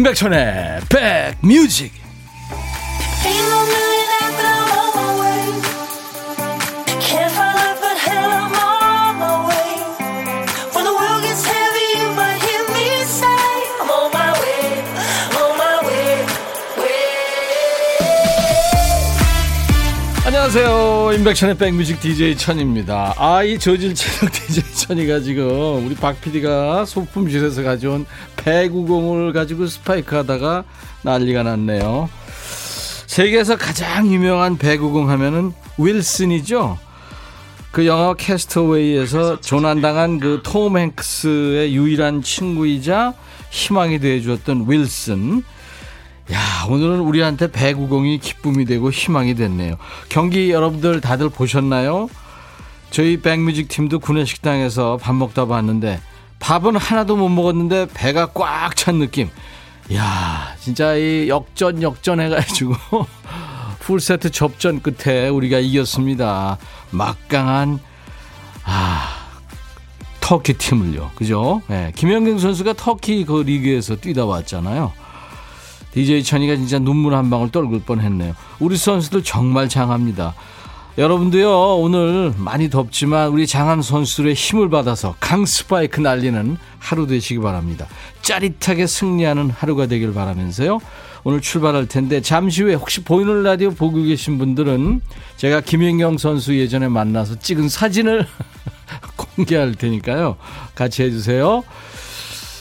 임백천의 백뮤직. 안녕하세요 임백천의 백뮤직 DJ 천입니다. 아이 저질 체력 DJ 천이가 지금 우리 박 PD가 소품실에서 가져온 배구공을 가지고 스파이크 하다가 난리가 났네요. 세계에서 가장 유명한 배구공 하면은 윌슨이죠? 그 영화 캐스터웨이에서 조난당한 그 톰 행크스의 유일한 친구이자 희망이 되어주었던 윌슨 야, 오늘은 우리한테 배구공이 기쁨이 되고 희망이 됐네요. 경기 여러분들 다들 보셨나요? 저희 백뮤직 팀도 구내식당에서 밥 먹다 봤는데 밥은 하나도 못 먹었는데 배가 꽉 찬 느낌. 야, 진짜 이 역전 역전 해가지고 풀세트 접전 끝에 우리가 이겼습니다. 막강한 아 터키 팀을요, 그죠? 네, 김연경 선수가 터키 그 리그에서 뛰다 왔잖아요. DJ 천이가 진짜 눈물 한 방울 떨굴 뻔했네요. 우리 선수들 정말 장합니다. 여러분도요 오늘 많이 덥지만 우리 장한 선수들의 힘을 받아서 강 스파이크 날리는 하루 되시기 바랍니다. 짜릿하게 승리하는 하루가 되길 바라면서요. 오늘 출발할 텐데 잠시 후에 혹시 보이는 라디오 보고 계신 분들은 제가 김연경 선수 예전에 만나서 찍은 사진을 공개할 테니까요. 같이 해주세요.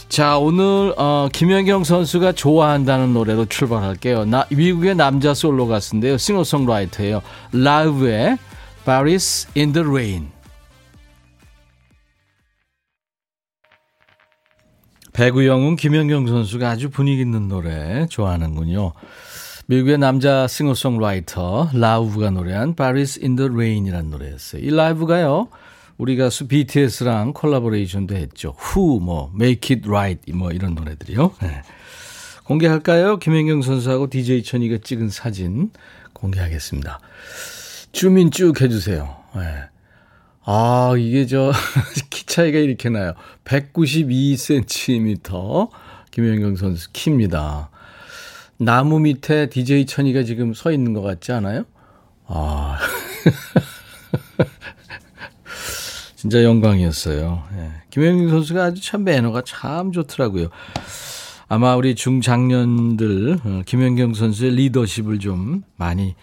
자, 오늘, 어, 김연경 선수가 좋아한다는 노래로 출발할게요. 나, 미국의 남자 솔로 가수인데요. 싱어송라이터예요. 라브의 Paris in the Rain. 배구 영웅 김연경 선수가 아주 분위기 있는 노래 좋아하는군요. 미국의 남자 싱어송라이터 라우브가 노래한 Paris in the Rain이라는 노래였어요. 이 라이브가요. 우리 가수 BTS랑 콜라보레이션도 했죠. Who, 뭐, Make It Right, 뭐, 이런 노래들이요. 네. 공개할까요? 김현경 선수하고 DJ 천이가 찍은 사진 공개하겠습니다. 쭈민 쭉 해주세요. 네. 아, 이게 저, 키 차이가 이렇게 나요. 192cm. 김현경 선수 키입니다. 나무 밑에 DJ 천이가 지금 서 있는 것 같지 않아요? 아. 진짜 영광이었어요. 예. 김혜민 선수가 아주 참 매너가 참 좋더라고요. 아마 우리 중장년들 어, 김연경 선수의 리더십을 좀 많이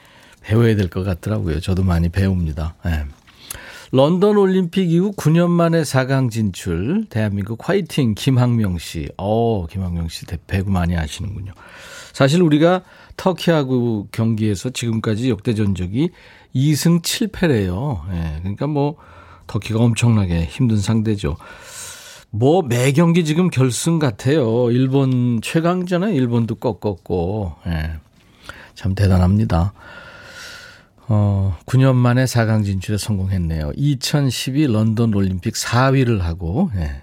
배워야 될 것 같더라고요. 저도 많이 배웁니다. 예. 런던 올림픽 이후 9년 만에 4강 진출 대한민국 화이팅 김학명 씨. 어, 김학명 씨 배구 많이 하시는군요. 사실 우리가 터키하고 경기에서 지금까지 역대 전적이 2승 7패래요. 예. 그러니까 뭐 터키가 엄청나게 힘든 상대죠. 뭐, 매 경기 지금 결승 같아요. 일본 최강전에 일본도 꺾었고, 예. 참 대단합니다. 어, 9년 만에 4강 진출에 성공했네요. 2012 런던 올림픽 4위를 하고, 예.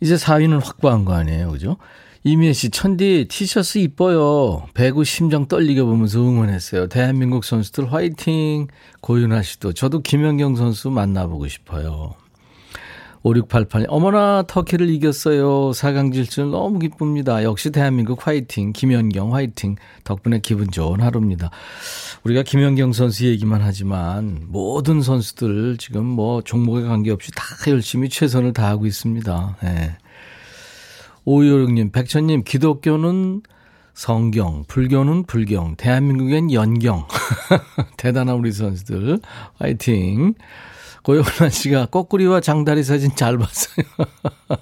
이제 4위는 확보한 거 아니에요. 그죠? 이미애 씨, 천디 티셔츠 이뻐요. 배구 심장 떨리게 보면서 응원했어요. 대한민국 선수들 화이팅. 고윤아 씨도. 저도 김연경 선수 만나보고 싶어요. 5688. 어머나, 터키를 이겼어요. 4강 질출 너무 기쁩니다. 역시 대한민국 화이팅. 김연경 화이팅. 덕분에 기분 좋은 하루입니다. 우리가 김연경 선수 얘기만 하지만 모든 선수들 지금 뭐 종목에 관계없이 다 열심히 최선을 다하고 있습니다. 네. 오유영님, 백천님, 기독교는 성경, 불교는 불경, 대한민국엔 연경. 대단한 우리 선수들. 화이팅. 고영란 씨가 거꾸리와 장다리 사진 잘 봤어요.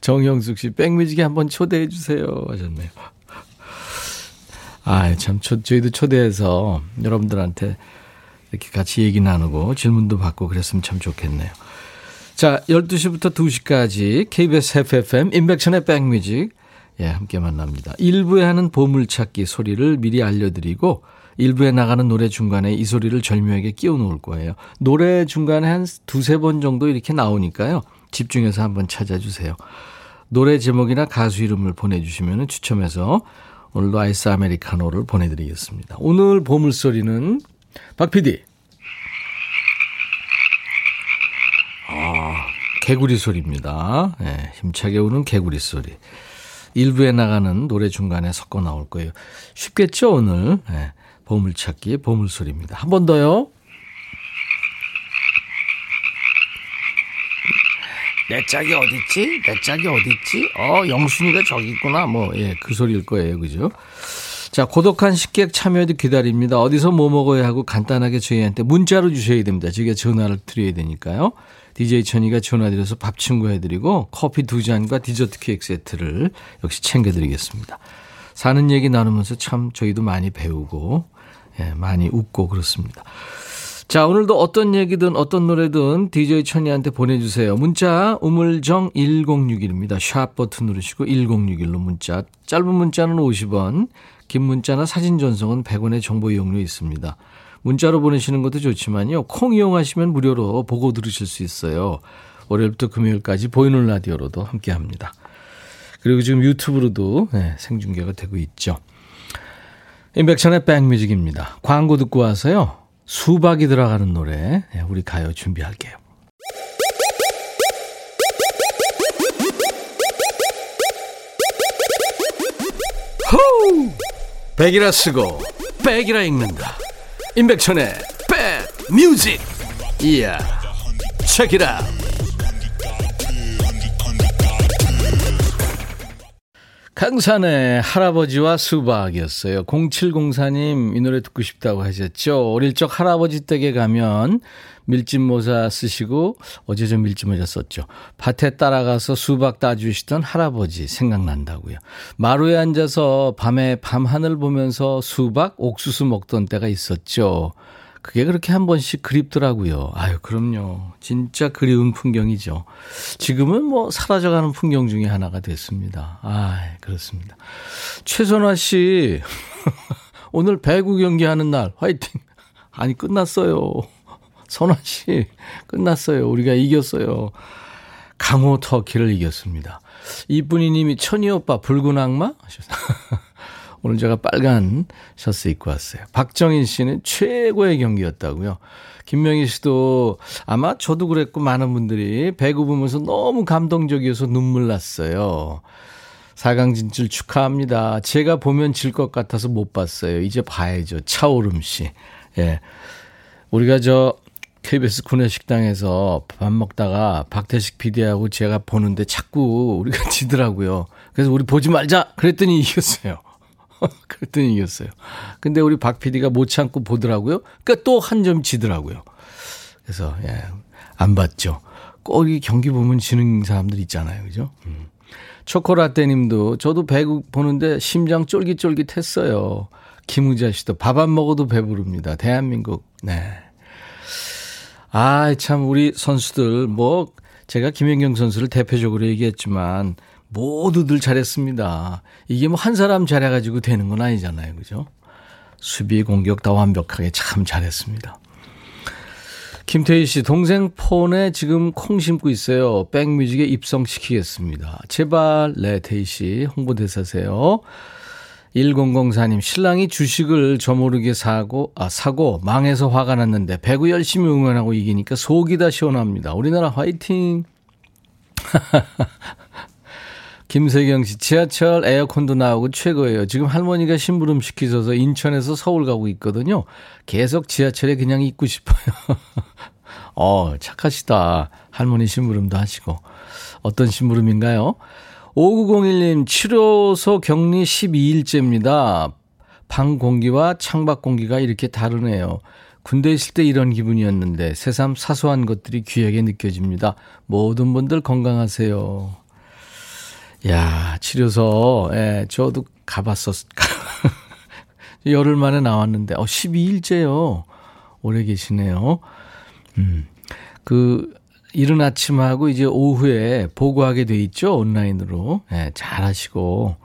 정형숙 씨, 백뮤직에 한번 초대해 주세요. 하셨네요. 아, 참, 저, 저희도 초대해서 여러분들한테 이렇게 같이 얘기 나누고 질문도 받고 그랬으면 참 좋겠네요. 자, 12시부터 2시까지 KBS FFM 인백션의 백뮤직 예, 함께 만납니다. 1부에 하는 보물찾기 소리를 미리 알려드리고 1부에 나가는 노래 중간에 이 소리를 절묘하게 끼워 놓을 거예요. 노래 중간에 한 두세 번 정도 이렇게 나오니까요. 집중해서 한번 찾아주세요. 노래 제목이나 가수 이름을 보내주시면 추첨해서 오늘도 아이스 아메리카노를 보내드리겠습니다. 오늘 보물소리는 박 PD. 아, 개구리 소리입니다. 네, 힘차게 우는 개구리 소리. 일부에 나가는 노래 중간에 섞어 나올 거예요. 쉽겠죠, 오늘? 네. 보물찾기, 보물소리입니다. 한 번 더요. 내 짝이 어딨지? 내 짝이 어딨지? 어, 영순이가 저기 있구나. 뭐, 예, 그 소리일 거예요. 그죠? 자, 고독한 식객 참여도 기다립니다. 어디서 뭐 먹어야 하고 간단하게 저희한테 문자로 주셔야 됩니다. 저희가 전화를 드려야 되니까요. DJ 천이가 전화드려서 밥 친구 해드리고 커피 두 잔과 디저트 케이크 세트를 역시 챙겨드리겠습니다. 사는 얘기 나누면서 참 저희도 많이 배우고 예, 많이 웃고 그렇습니다. 자, 오늘도 어떤 얘기든 어떤 노래든 DJ 천이한테 보내주세요. 문자 우물정 1061입니다. 샵 버튼 누르시고 1061로 문자. 짧은 문자는 50원, 긴 문자나 사진 전송은 100원의 정보 이용료 있습니다. 문자로 보내시는 것도 좋지만요. 콩 이용하시면 무료로 보고 들으실 수 있어요. 월요일부터 금요일까지 보이는 라디오로도 함께 합니다. 그리고 지금 유튜브로도 네, 생중계가 되고 있죠. 임백천의 백뮤직입니다. 광고 듣고 와서요. 수박이 들어가는 노래 네, 우리 가요 준비할게요. 호우! 백이라 쓰고 백이라 읽는다. 임백천의 백뮤직. 이야. 책이라. 강산의 할아버지와 수박이었어요. 0704님 이 노래 듣고 싶다고 하셨죠. 어릴 적 할아버지 댁에 가면 밀짚 모자 쓰시고 어제 좀 밀짚 모자 썼죠. 밭에 따라가서 수박 따주시던 할아버지 생각난다고요. 마루에 앉아서 밤에 밤하늘 보면서 수박, 옥수수 먹던 때가 있었죠. 그게 그렇게 한 번씩 그립더라고요. 아유, 그럼요. 진짜 그리운 풍경이죠. 지금은 뭐 사라져가는 풍경 중에 하나가 됐습니다. 아, 그렇습니다. 최선화 씨, 오늘 배구 경기 하는 날, 화이팅! 아니, 끝났어요. 선화 씨, 끝났어요. 우리가 이겼어요. 강호 터키를 이겼습니다. 이쁜이 님이 천희 오빠 붉은 악마? 오늘 제가 빨간 셔츠 입고 왔어요. 박정인 씨는 최고의 경기였다고요. 김명희 씨도 아마 저도 그랬고 많은 분들이 배구 보면서 너무 감동적이어서 눈물 났어요. 4강 진출 축하합니다. 제가 보면 질 것 같아서 못 봤어요. 이제 봐야죠. 차오름 씨. 예. 우리가 저 KBS 구내식당에서 밥 먹다가 박태식 PD하고 제가 보는데 자꾸 우리가 지더라고요. 그래서 우리 보지 말자! 그랬더니 이겼어요. 그랬더니 이겼어요. 근데 우리 박 PD가 못 참고 보더라고요. 그러니까 또 한 점 지더라고요. 그래서, 예, 안 봤죠. 꼭 이 경기 보면 지는 사람들 있잖아요. 그죠? 음. 초코라떼 님도 저도 배구 보는데 심장 쫄깃쫄깃 했어요. 김우자 씨도 밥 안 먹어도 배부릅니다. 대한민국. 네. 아, 참, 우리 선수들, 뭐, 제가 김연경 선수를 대표적으로 얘기했지만, 모두들 잘했습니다. 이게 뭐 한 사람 잘해가지고 되는 건 아니잖아요. 그죠? 수비, 공격 다 완벽하게 참 잘했습니다. 김태희 씨, 동생 폰에 지금 콩 심고 있어요. 백뮤직에 입성시키겠습니다. 제발, 네, 태희 씨, 홍보대사세요. 1004님, 신랑이 주식을 저 모르게 사고, 아, 사고, 망해서 화가 났는데, 배구 열심히 응원하고 이기니까 속이 다 시원합니다. 우리나라 화이팅! 김세경 씨, 지하철 에어컨도 나오고 최고예요. 지금 할머니가 심부름 시키셔서 인천에서 서울 가고 있거든요. 계속 지하철에 그냥 있고 싶어요. 어, 착하시다. 할머니 심부름도 하시고. 어떤 심부름인가요? 5901님, 치료소 격리 12일째입니다. 방 공기와 창밖 공기가 이렇게 다르네요. 군대 있을 때 이런 기분이었는데 새삼 사소한 것들이 귀하게 느껴집니다. 모든 분들 건강하세요. 야, 치료소, 예, 저도 가봤었, 열흘 만에 나왔는데, 어, 12일째요. 오래 계시네요. 음, 그, 이른 아침하고 이제 오후에 보고하게 돼 있죠. 온라인으로. 예, 잘 하시고.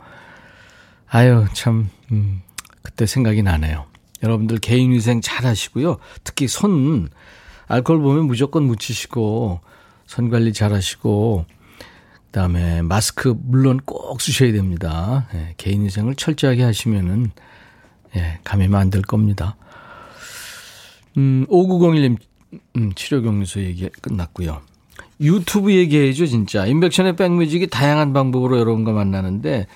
아유, 참, 음, 그때 생각이 나네요. 여러분들 개인위생 잘 하시고요. 특히 손, 알코올 보면 무조건 묻히시고, 손 관리 잘 하시고, 그다음에 마스크 물론 꼭 쓰셔야 됩니다. 예, 개인 위생을 철저하게 하시면은 예, 감염 안될 겁니다. 음, 5901님 음, 치료 격리소 얘기 끝났고요. 유튜브 얘기해야죠, 진짜. 인백션의 백뮤직이 다양한 방법으로 여러분과 만나는데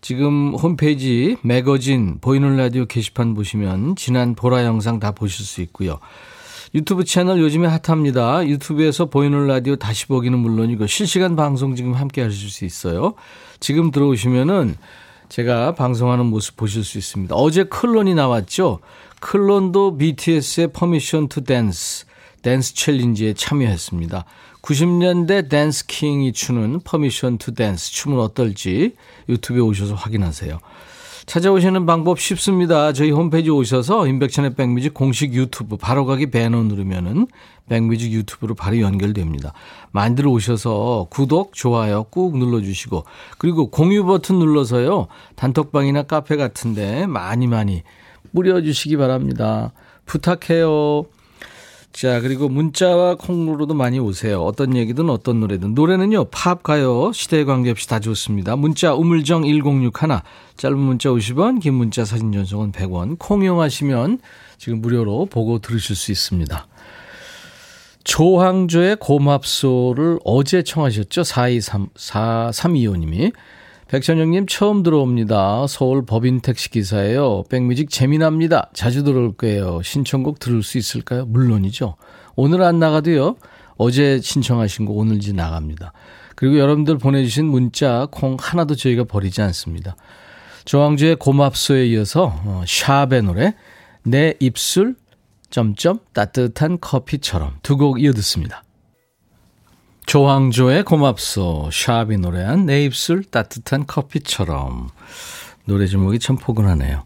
지금 홈페이지 매거진 보이는 라디오 게시판 보시면 지난 보라 영상 다 보실 수 있고요. 유튜브 채널 요즘에 핫합니다. 유튜브에서 보이는 라디오 다시 보기는 물론이고 실시간 방송 지금 함께 하실 수 있어요. 지금 들어오시면은 제가 방송하는 모습 보실 수 있습니다. 어제 클론이 나왔죠. 클론도 BTS의 Permission to Dance, 댄스 챌린지에 참여했습니다. 90년대 dance king이 추는 Permission to Dance 춤은 어떨지 유튜브에 오셔서 확인하세요. 찾아오시는 방법 쉽습니다. 저희 홈페이지 오셔서 임백천의 백뮤직 공식 유튜브 바로 가기 배너 누르면은 백뮤직 유튜브로 바로 연결됩니다. 만들어 오셔서 구독, 좋아요 꾹 눌러주시고 그리고 공유 버튼 눌러서요. 단톡방이나 카페 같은데 많이 많이 뿌려주시기 바랍니다. 부탁해요. 자, 그리고 문자와 콩으로도 많이 오세요. 어떤 얘기든 어떤 노래든. 노래는요, 팝, 가요, 시대에 관계없이 다 좋습니다. 문자, 우물정 1061, 짧은 문자 50원, 긴 문자 사진 전송은 100원. 콩 이용하시면 지금 무료로 보고 들으실 수 있습니다. 조항조의 고맙소를 어제 청하셨죠? 423, 4325님이. 백천영님 처음 들어옵니다. 서울 법인 택시 기사예요. 백뮤직 재미납니다. 자주 들어올 거예요. 신청곡 들을 수 있을까요? 물론이죠. 오늘 안 나가도요. 어제 신청하신 거 오늘지 나갑니다. 그리고 여러분들 보내주신 문자 콩 하나도 저희가 버리지 않습니다. 조항주의 고맙소에 이어서 어, 샵의 노래 내 입술 점점 따뜻한 커피처럼 두 곡 이어 듣습니다. 조항조의 고맙소 샵이 노래한 내 입술 따뜻한 커피처럼 노래 제목이 참 포근하네요.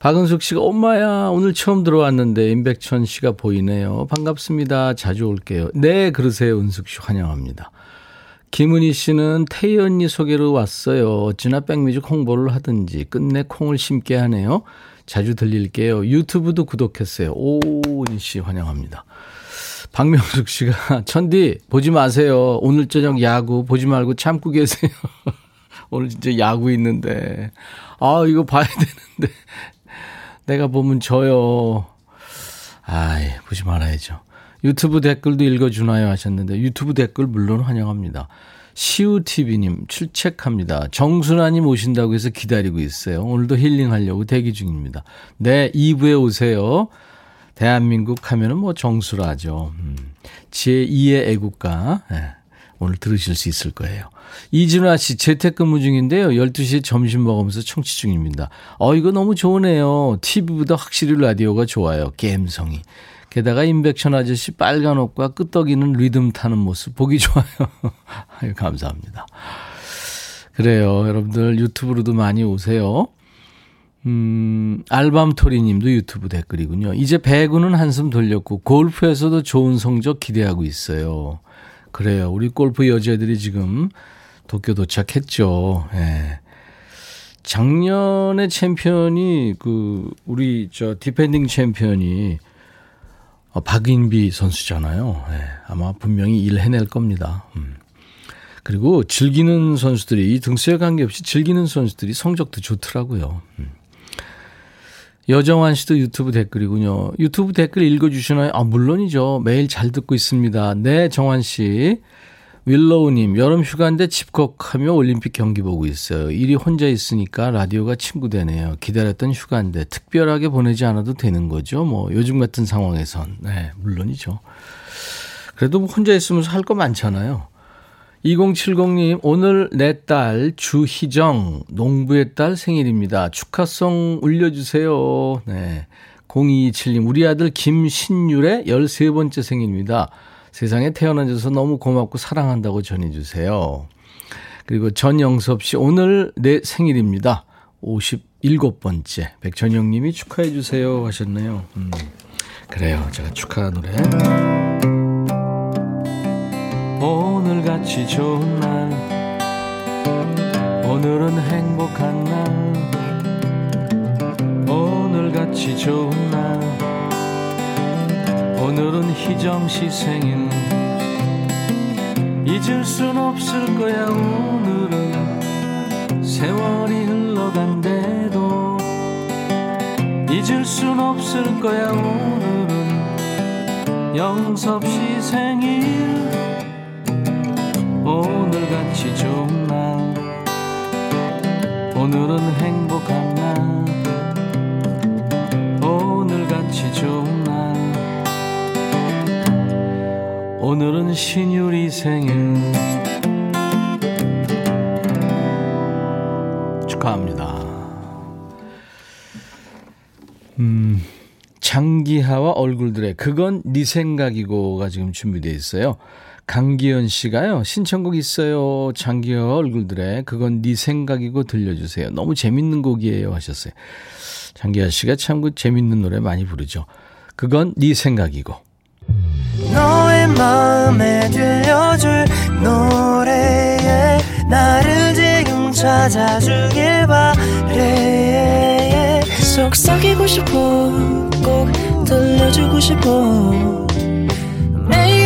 박은숙 씨가 엄마야 오늘 처음 들어왔는데 임백천 씨가 보이네요. 반갑습니다. 자주 올게요. 네 그러세요 은숙 씨 환영합니다. 김은희 씨는 태희 언니 소개로 왔어요. 어찌나 백뮤직 홍보를 하든지 끝내 콩을 심게 하네요. 자주 들릴게요. 유튜브도 구독했어요. 오, 은희 씨 환영합니다. 박명숙 씨가 천디 보지 마세요. 오늘 저녁 야구 보지 말고 참고 계세요. 오늘 진짜 야구 있는데 아 이거 봐야 되는데 내가 보면 져요. 아이 보지 말아야죠. 유튜브 댓글도 읽어주나요 하셨는데 유튜브 댓글 물론 환영합니다. 시우TV님 출첵합니다. 정순아님 오신다고 해서 기다리고 있어요. 오늘도 힐링하려고 대기 중입니다. 네 2부에 오세요. 대한민국 하면은 뭐 정수라죠. 음. 제2의 애국가. 네. 오늘 들으실 수 있을 거예요. 이진아 씨 재택근무 중인데요. 12시에 점심 먹으면서 청취 중입니다. 어 이거 너무 좋으네요. TV보다 확실히 라디오가 좋아요. 게임성이. 게다가 임백천 아저씨 빨간 옷과 끄떡이는 리듬 타는 모습 보기 좋아요. 아유 감사합니다. 그래요. 여러분들 유튜브로도 많이 오세요. 음, 알밤토리 님도 유튜브 댓글이군요. 이제 배구는 한숨 돌렸고 골프에서도 좋은 성적 기대하고 있어요. 그래요. 우리 골프 여자들이 지금 도쿄 도착했죠. 예. 작년에 챔피언이 그 우리 저 defending champion이 어, 박인비 선수잖아요. 예. 아마 분명히 일 해낼 겁니다. 음. 그리고 즐기는 선수들이 등수에 관계없이 즐기는 선수들이 성적도 좋더라고요. 음. 여정환 씨도 유튜브 댓글이군요. 유튜브 댓글 읽어주시나요? 아, 물론이죠. 매일 잘 듣고 있습니다. 네, 정환 씨. 윌로우님, 여름 휴가인데 집콕하며 올림픽 경기 보고 있어요. 일이 혼자 있으니까 라디오가 친구 되네요. 기다렸던 휴가인데 특별하게 보내지 않아도 되는 거죠. 뭐, 요즘 같은 상황에선. 네, 물론이죠. 그래도 뭐 혼자 있으면서 할 거 많잖아요. 2070님, 오늘 내 딸 주희정, 농부의 딸 생일입니다. 축하송 올려주세요. 네. 0227님, 우리 아들 김신율의 13번째 생일입니다. 세상에 태어나줘서 너무 고맙고 사랑한다고 전해주세요. 그리고 전영섭 씨, 오늘 내 생일입니다. 57번째. 백천영 님이 축하해주세요 하셨네요. 음, 그래요. 제가 축하 노래. 오늘같이 좋은 날. 오늘은 행복한 날. 오늘같이 좋은 날. 오늘은 희정씨 생일. 잊을 순 없을 거야 오늘은. 세월이 흘러간대도. 잊을 순 없을 거야 오늘은. 영섭 씨 생일 오늘같이 좋은 날 오늘은 행복한 날 오늘같이 좋은 날 오늘은 신유리 생일. 축하합니다. 음 장기하와 얼굴들의 그건 네 생각이고가 지금 준비되어 있어요. 강기현 씨가요. 신청곡 있어요. 장기하와 얼굴들의 그건 네 생각이고 들려주세요. 너무 재밌는 곡이에요 하셨어요. 장기하 씨가 참 그 재밌는 노래 많이 부르죠. 그건 네 생각이고. 너의 마음에 들려줄 노래에 나를 지금 찾아주길 바래 속삭이고 싶어 꼭 들려주고 싶어 매우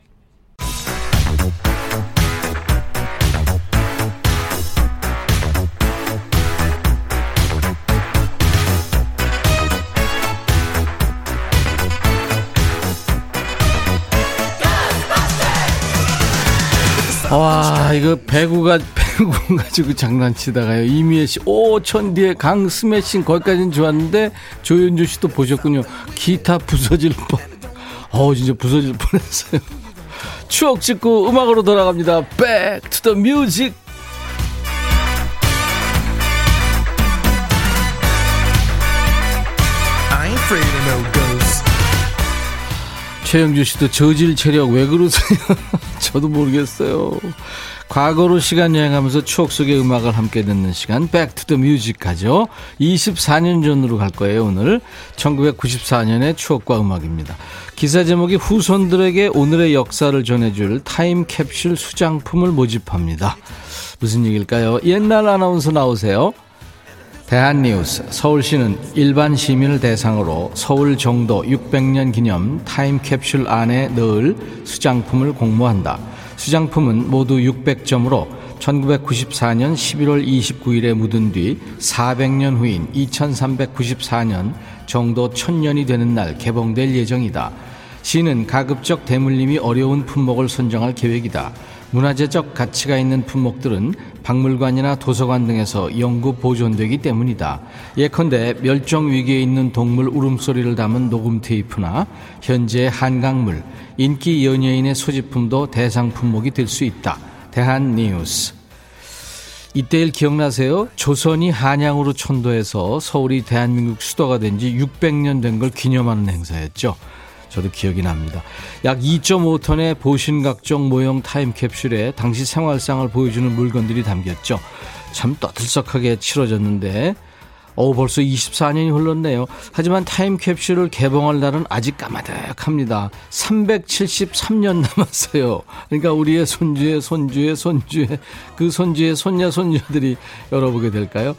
와, 이거 배구가, 배구 가지고 장난치다가요. 이미애 씨, 오, 천디의 강 스매싱, 거기까지는 좋았는데, 조윤주 씨도 보셨군요. 기타 부서질 뻔. 어우, 진짜 부서질 뻔 했어요. 추억 찍고 음악으로 돌아갑니다. Back to the music. 최영주 씨도 저질 체력 왜 그러세요? 저도 모르겠어요. 과거로 시간 여행하면서 추억 속의 음악을 함께 듣는 시간 Music 하죠. 24년 전으로 갈 거예요 오늘. 1994년의 추억과 음악입니다. 기사 제목이 후손들에게 오늘의 역사를 전해줄 타임캡슐 수장품을 모집합니다. 무슨 얘기일까요? 옛날 아나운서 나오세요. 대한뉴스 서울시는 일반 시민을 대상으로 서울 정도 600년 기념 타임캡슐 안에 넣을 수장품을 공모한다. 수장품은 모두 600점으로 1994년 11월 29일에 묻은 뒤 400년 후인 2394년 정도 천년이 되는 날 개봉될 예정이다. 시는 가급적 대물림이 어려운 품목을 선정할 계획이다. 문화재적 가치가 있는 품목들은 박물관이나 도서관 등에서 영구 보존되기 때문이다. 예컨대 멸종 위기에 있는 동물 울음소리를 담은 녹음 테이프나 현재 한강물, 인기 연예인의 소지품도 대상 품목이 될 수 있다. 대한 뉴스. 이때 일 기억나세요? 조선이 한양으로 천도해서 서울이 대한민국 수도가 된 지 600년 된 걸 기념하는 행사였죠. 저도 기억이 납니다. 약 2.5톤의 보신각종 모형 타임캡슐에 당시 생활상을 보여주는 물건들이 담겼죠. 참 떠들썩하게 치러졌는데 어 벌써 24년이 흘렀네요. 하지만 타임캡슐을 개봉할 날은 아직 까마득합니다. 373년 남았어요. 그러니까 우리의 손주의 손주의 손주의 그 손주의 손녀 손녀들이 열어보게 될까요?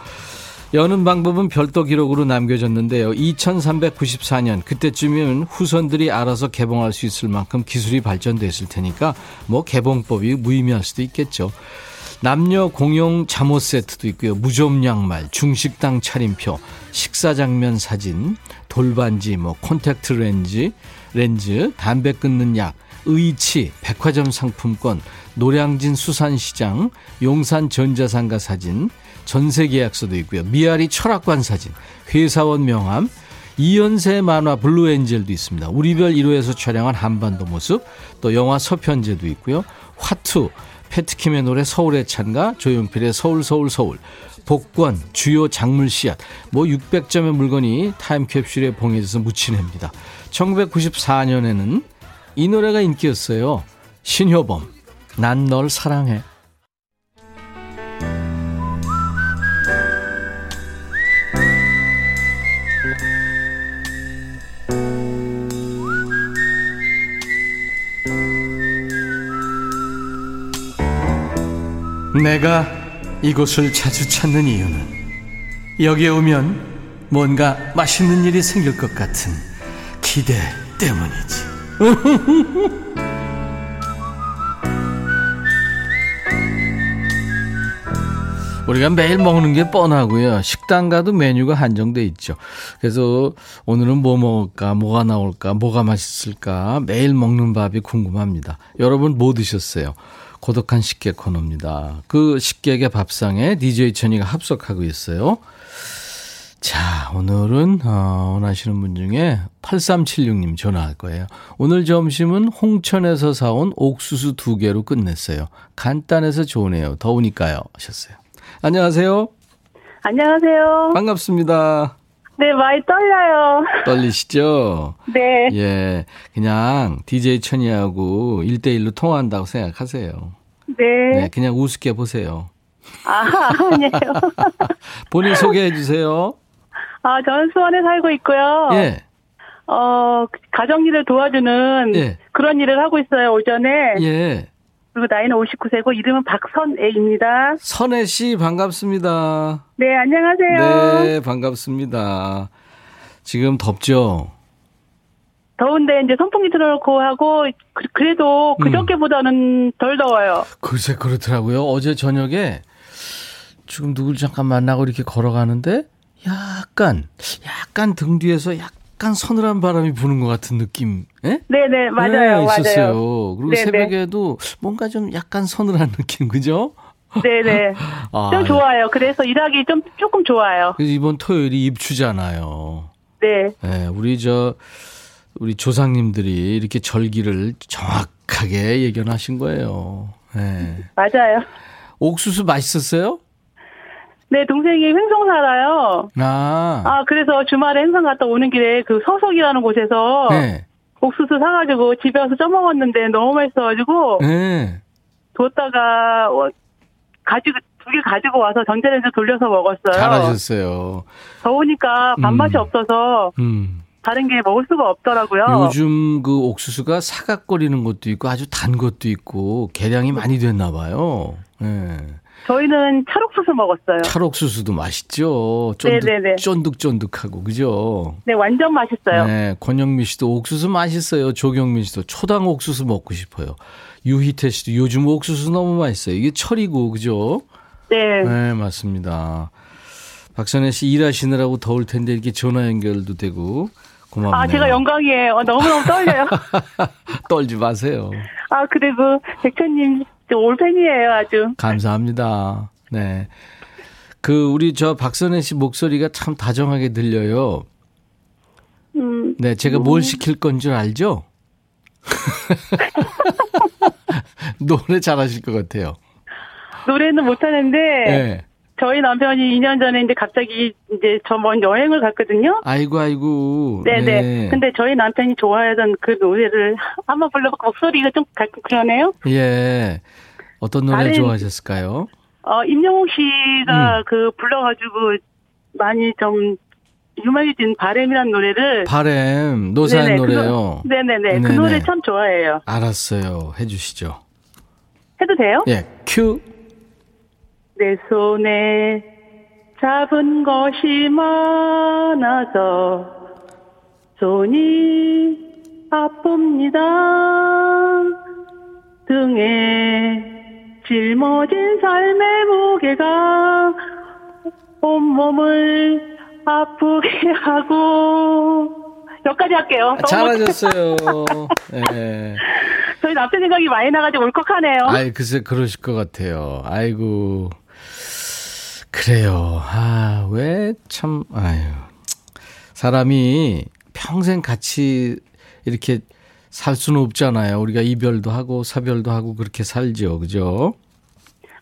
여는 방법은 별도 기록으로 남겨졌는데요. 2394년 그때쯤이면 후손들이 알아서 개봉할 수 있을 만큼 기술이 발전됐을 테니까 뭐 개봉법이 무의미할 수도 있겠죠. 남녀 공용 잠옷 세트도 있고요. 무좀 양말, 중식당 차림표, 식사 장면 사진, 돌반지, 뭐 콘택트 렌즈, 렌즈, 담배 끊는 약, 의치, 백화점 상품권, 노량진 수산시장, 용산 전자상가 사진, 전세 계약서도 있고요. 미아리 철학관 사진, 회사원 명함, 이연세 만화 블루엔젤도 있습니다. 우리별 1호에서 촬영한 한반도 모습, 또 영화 서편제도 있고요. 화투, 패트킴의 노래 서울의 찬가, 조용필의 서울 서울 서울, 복권, 주요 작물 씨앗, 뭐 600점의 물건이 타임캡슐에 봉해져서 묻히냅니다. 1994년에는 이 노래가 인기였어요. 신효범, 난 널 사랑해. 내가 이곳을 자주 찾는 이유는 여기에 오면 뭔가 맛있는 일이 생길 것 같은 기대 때문이지. 우리가 매일 먹는 게 뻔하고요. 식당 가도 메뉴가 한정돼 있죠. 그래서 오늘은 뭐 먹을까, 뭐가 나올까, 뭐가 맛있을까 매일 먹는 밥이 궁금합니다. 여러분 뭐 드셨어요? 고독한 식객 코너입니다. 그 식객의 밥상에 DJ 천이가 합석하고 있어요. 자, 오늘은 어, 원하시는 분 중에 8376님 전화할 거예요. 오늘 점심은 홍천에서 사온 옥수수 두 개로 끝냈어요. 간단해서 좋으네요. 더우니까요. 하셨어요. 안녕하세요. 안녕하세요. 반갑습니다. 네, 많이 떨려요. 떨리시죠? 네. 예. 그냥 DJ 천이하고 1대1로 통화한다고 생각하세요. 네. 네, 그냥 우습게 보세요. 아, 아니에요. 본인 소개해 주세요. 아, 저는 수원에 살고 있고요. 예. 어, 가정일을 도와주는 예. 그런 일을 하고 있어요, 오전에. 예. 그리고 나이는 59세고 이름은 박선애입니다. 선혜 씨 반갑습니다. 네, 안녕하세요. 네, 반갑습니다. 지금 덥죠? 더운데 이제 선풍기 틀어놓고 하고 그- 그래도 음. 그저께보다는 덜 더워요. 글쎄 그렇더라고요. 어제 저녁에 지금 누굴 잠깐 만나고 이렇게 걸어가는데 약간 약간 등 뒤에서 약 간 서늘한 바람이 부는 것 같은 느낌. 예? 네네, 맞아요, 네, 맞아요. 있었어요. 그리고 네네. 새벽에도 뭔가 좀 약간 서늘한 느낌, 그죠? 네네. 아, 좀 좋아요. 그래서 일하기 좀 조금 좋아요. 그래서 이번 토요일이 입추잖아요. 네. 네, 우리 저 우리 조상님들이 이렇게 절기를 정확하게 예견하신 거예요. 네. 맞아요. 옥수수 맛있었어요? 네, 동생이 횡성 살아요. 아, 아, 그래서 주말에 행성 갔다 오는 길에 그 서석이라는 곳에서 네, 옥수수 사가지고 집에 와서 쪄먹었는데 너무 맛있어가지고 네. 뒀다가 어, 가지고 두 개 가지고 와서 전자레인지 돌려서 먹었어요. 잘하셨어요. 더우니까 밥맛이 음. 없어서 음. 다른 게 먹을 수가 없더라고요. 요즘 그 옥수수가 사각거리는 것도 있고 아주 단 것도 있고 개량이 많이 됐나 봐요. 네. 저희는 찰옥수수 먹었어요. 찰옥수수도 맛있죠. 쫀득, 네네네. 쫀득쫀득하고 그죠? 네, 완전 맛있어요. 네, 권영미 씨도 옥수수 맛있어요. 조경민 씨도 초당 옥수수 먹고 싶어요. 유희태 씨도 요즘 옥수수 너무 맛있어요. 이게 철이고 그죠? 네. 네, 맞습니다. 박선혜 씨 일하시느라고 더울 텐데 이렇게 전화 연결도 되고 고맙네요. 아, 제가 영광이에요. 어, 너무너무 떨려요. 떨지 마세요. 아, 그리고 백천님 저 올팬이에요, 아주. 감사합니다. 네. 그 우리 저 박선혜 씨 목소리가 참 다정하게 들려요. 음, 네, 제가 뭘 시킬 건 줄 알죠? 노래 잘하실 것 같아요. 노래는 못하는데, 네. 저희 남편이 2년 전에 이제 갑자기 이제 저 먼 여행을 갔거든요. 아이고 아이고. 네네. 네. 근데 저희 남편이 좋아하던 그 노래를 한번 불러보고 목소리가 좀 가끔 그러네요. 예. 어떤 노래 다른- 좋아하셨을까요? 어, 임영웅 씨가 음. 그 불러가지고 많이 좀 유명해진 바램이라는 노래를. 바램 노사연 네네, 노래요. 그, 노- 네네네. 그 네네. 노래 참 좋아해요. 알았어요. 해주시죠. 해도 돼요? 예. 큐. 내 손에 잡은 것이 많아서 손이 아픕니다. 등에 짊어진 삶의 무게가 온몸을 아프게 하고 여기까지 할게요. 너무 잘하셨어요. 예. 저희 남편 생각이 많이 나가지고 울컥하네요. 아이, 글쎄, 그러실 것 같아요. 아이고. 그래요. 아, 왜 참, 아유. 사람이 평생 같이 이렇게 살 수는 없잖아요. 우리가 이별도 하고 사별도 하고 그렇게 살죠. 그죠?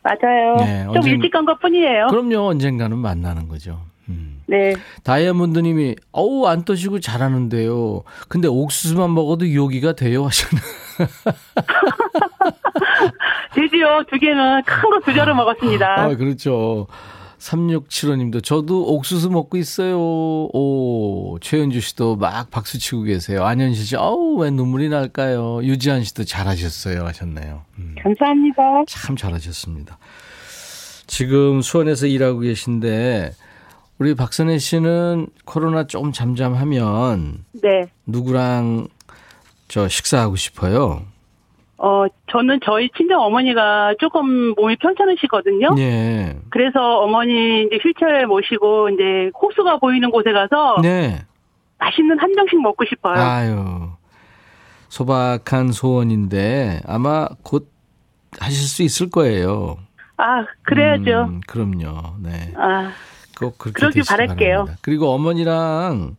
맞아요. 네, 좀 언젠- 일찍 간 것 뿐이에요. 그럼요. 언젠가는 만나는 거죠. 음. 네. 다이아몬드 님이, 어우, 안 떠시고 잘하는데요. 근데 옥수수만 먹어도 요기가 돼요. 하셨나. 드디어 두 개는 큰 거 두 자루 먹었습니다. 아, 그렇죠. 3675님도 저도 옥수수 먹고 있어요. 오, 최은주 씨도 막 박수 치고 계세요. 안현실 씨, 어우, 왜 눈물이 날까요? 유지한 씨도 잘하셨어요. 하셨네요. 음, 감사합니다. 참 잘하셨습니다. 지금 수원에서 일하고 계신데, 우리 박선혜 씨는 코로나 좀 잠잠하면 네. 누구랑 저 식사하고 싶어요? 어, 저는 저희 친정 어머니가 조금 몸이 편찮으시거든요. 예. 그래서 어머니 이제 휠체어에 모시고 이제 호수가 보이는 곳에 가서 네. 맛있는 한정식 먹고 싶어요. 아유. 소박한 소원인데 아마 곧 하실 수 있을 거예요. 아, 그래야죠. 음, 그럼요. 네. 아, 꼭 그렇게 그러길 바랄게요. 바랍니다. 그리고 어머니랑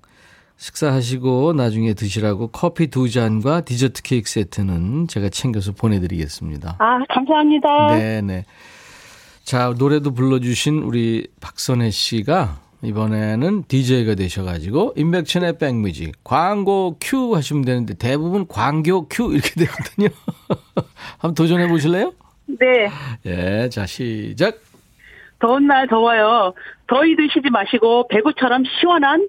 식사하시고 나중에 드시라고 커피 두 잔과 디저트 케이크 세트는 제가 챙겨서 보내드리겠습니다. 아, 감사합니다. 네네. 자, 노래도 불러주신 우리 박선혜 씨가 이번에는 DJ가 되셔가지고 임백천의 백뮤직 광고 큐 하시면 되는데 대부분 광교 큐 이렇게 되거든요. 한번 도전해 보실래요? 네. 예, 자 시작. 더운 날 더워요. 더위 드시지 마시고 배구처럼 시원한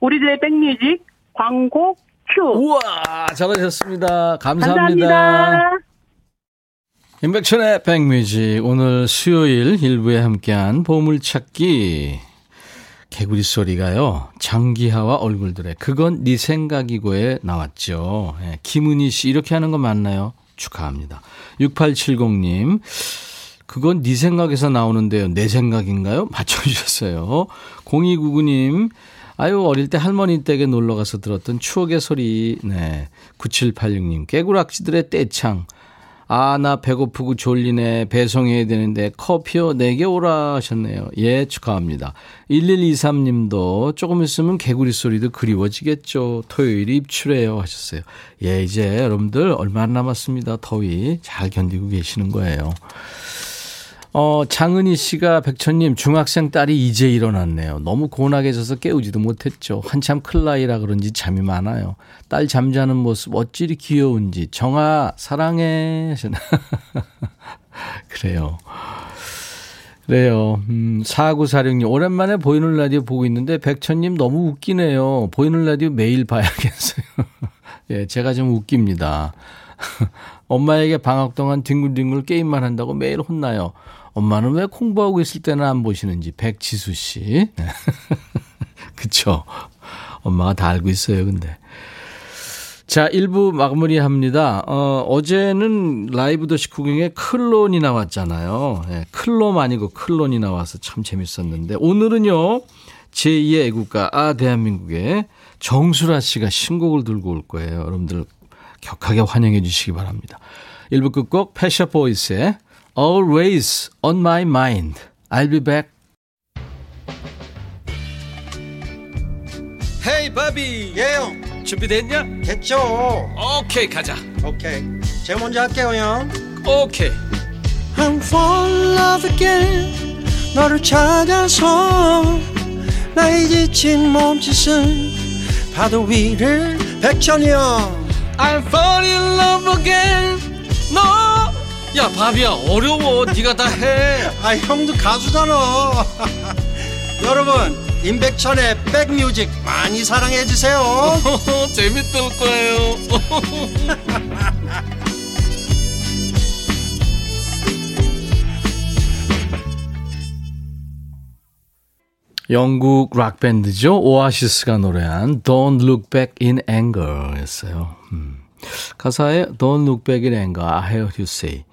우리들의 백뮤직 광고 큐. 우와, 잘하셨습니다. 감사합니다. 감사합니다. 임백천의 백뮤직 오늘 수요일 일부에 함께한 보물찾기 개구리 소리가요 장기하와 얼굴들의 그건 네 생각이고에 나왔죠 예, 김은희 씨 이렇게 하는 거 맞나요? 축하합니다 6870님 그건 네 생각에서 나오는데요 내 생각인가요? 맞춰주셨어요 0299님 아유 어릴 때 할머니 댁에 놀러 가서 들었던 추억의 소리 네 9786님 깨구락지들의 떼창 아, 나 배고프고 졸리네. 배송해야 되는데 커피요 내게 오라 하셨네요. 예, 축하합니다. 1123님도 조금 있으면 개구리 소리도 그리워지겠죠. 토요일이 입출해요 하셨어요. 예, 이제 여러분들 얼마 안 남았습니다. 더위 잘 견디고 계시는 거예요. 어, 장은희 씨가 백천님 중학생 딸이 이제 일어났네요. 너무 고운하게 져서 깨우지도 못했죠. 한참 클 나이라 그런지 잠이 많아요. 딸 잠자는 모습 어찌리 귀여운지 정아 사랑해. 그래요. 그래요. 음, 4946님, 오랜만에 보이는 라디오 보고 있는데, 백천님 너무 웃기네요. 보이는 라디오 매일 봐야겠어요. 예, 제가 좀 웃깁니다. 엄마에게 방학 동안 뒹굴뒹굴 게임만 한다고 매일 혼나요. 엄마는 왜 공부하고 있을 때는 안 보시는지 백지수 씨. 그쵸. 엄마가 다 알고 있어요, 근데. 자, 1부 마무리합니다. 어, 어제는 라이브 더시 구경에 클론이 나왔잖아요. 네, 클롬 아니고 클론이 나와서 참 재밌었는데, 오늘은요, 제2의 애국가, 아, 대한민국의 정수라 씨가 신곡을 들고 올 거예요. 여러분들 격하게 환영해 주시기 바랍니다. 1부 끝곡 패셔 보이스의 Always on my mind. I'll be back. 헤이 바비 예영 준비됐냐? 됐죠 오케이 가자 오케이 제가 먼저 할게요 형 오케이 I'm fall in love again 너를 찾아서 나의 지친 몸짓은 파도 위를 백천이 형 I'm fall in love again 너 야 바비야 어려워 네가 다해 아 형도 가수잖아 여러분 임백천의 백뮤직 많이 사랑해 주세요 재밌을 거예요 영국 락 밴드죠. 오아시스가 노래한 Don't Look Back in Anger 였어요. 음. 가사에 Don't Look Back in Anger, I heard you say.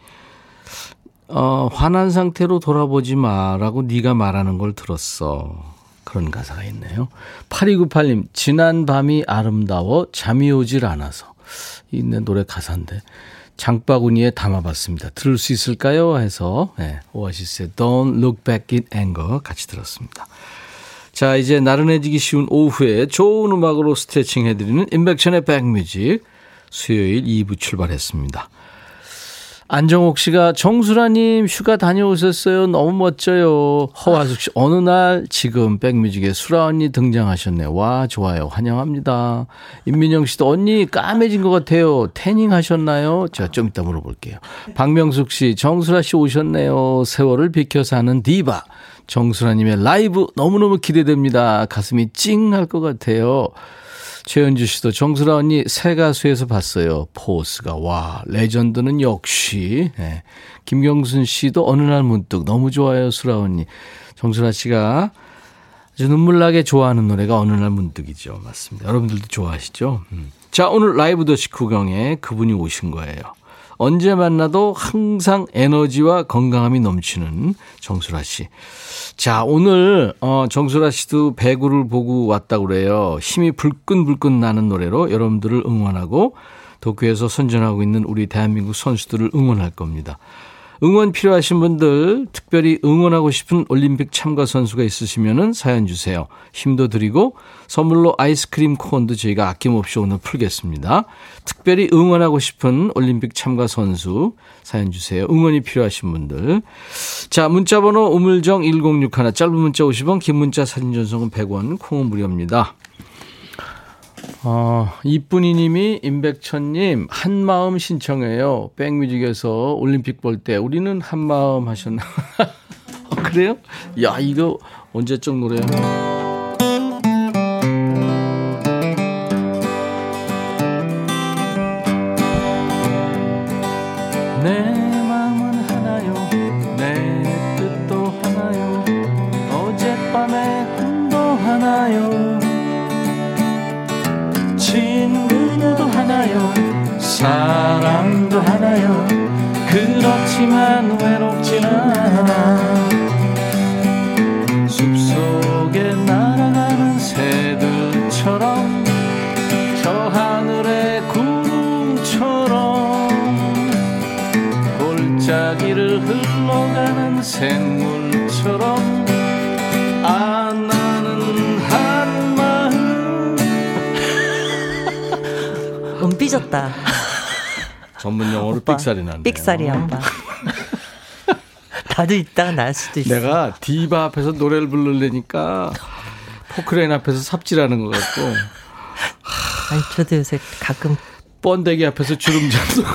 어, 화난 상태로 돌아보지 마라고 네가 말하는 걸 들었어. 그런 가사가 있네요. 8298님, 지난 밤이 아름다워 잠이 오질 않아서. 있는 노래 가사인데. 장바구니에 담아봤습니다. 들을 수 있을까요? 해서 네, 오아시스의 Don't Look Back in Anger 같이 들었습니다. 자, 이제 나른해지기 쉬운 오후에 좋은 음악으로 스트레칭 해드리는 인백션의 백뮤직 수요일 2부 출발했습니다. 안정옥 씨가 정수라님 휴가 다녀오셨어요. 너무 멋져요. 허화숙 씨 어느 날 지금 백뮤직에 수라 언니 등장하셨네요. 와 좋아요. 환영합니다. 임민영 씨도 언니 까매진 것 같아요. 태닝 하셨나요? 제가 좀 이따 물어볼게요. 박명숙 씨 정수라 씨 오셨네요. 세월을 비켜서 하는 디바. 정수라님의 라이브 너무너무 기대됩니다. 가슴이 찡할 것 같아요. 최현주 씨도 정수라 언니 새 가수에서 봤어요. 포스가 와 레전드는 역시 네. 김경순 씨도 어느 날 문득 너무 좋아요 수라 언니. 정수라 씨가 아주 눈물나게 좋아하는 노래가 어느 날 문득이죠. 맞습니다. 여러분들도 좋아하시죠? 음. 자 오늘 라이브 더시 구경에 그분이 오신 거예요. 언제 만나도 항상 에너지와 건강함이 넘치는 정수라 씨. 자, 오늘, 어, 정수라 씨도 배구를 보고 왔다고 그래요. 힘이 불끈불끈 나는 노래로 여러분들을 응원하고 도쿄에서 선전하고 있는 우리 대한민국 선수들을 응원할 겁니다. 응원 필요하신 분들, 특별히 응원하고 싶은 올림픽 참가 선수가 있으시면 사연 주세요. 힘도 드리고 선물로 아이스크림 콘도 저희가 아낌없이 오늘 풀겠습니다. 특별히 응원하고 싶은 올림픽 참가 선수 사연 주세요. 응원이 필요하신 분들. 자, 문자번호 우물정 1061 짧은 문자 50원, 긴 문자 사진 전송은 100원, 콩은 무료입니다. 어, 이쁜이님이 임백천님 한마음 신청해요. 백뮤직에서 올림픽 볼 때 우리는 한마음 하셨나? 어, 그래요? 야 이거 언제적 노래야? 삑사리 난다. 삑사리야 오빠. 나도 이따가 날 수도 있어. 내가 디바 앞에서 노래를 부르려니까 포크레인 앞에서 삽질하는 것 같고 아니 저도 요새 가끔 번데기 앞에서 주름 잡는.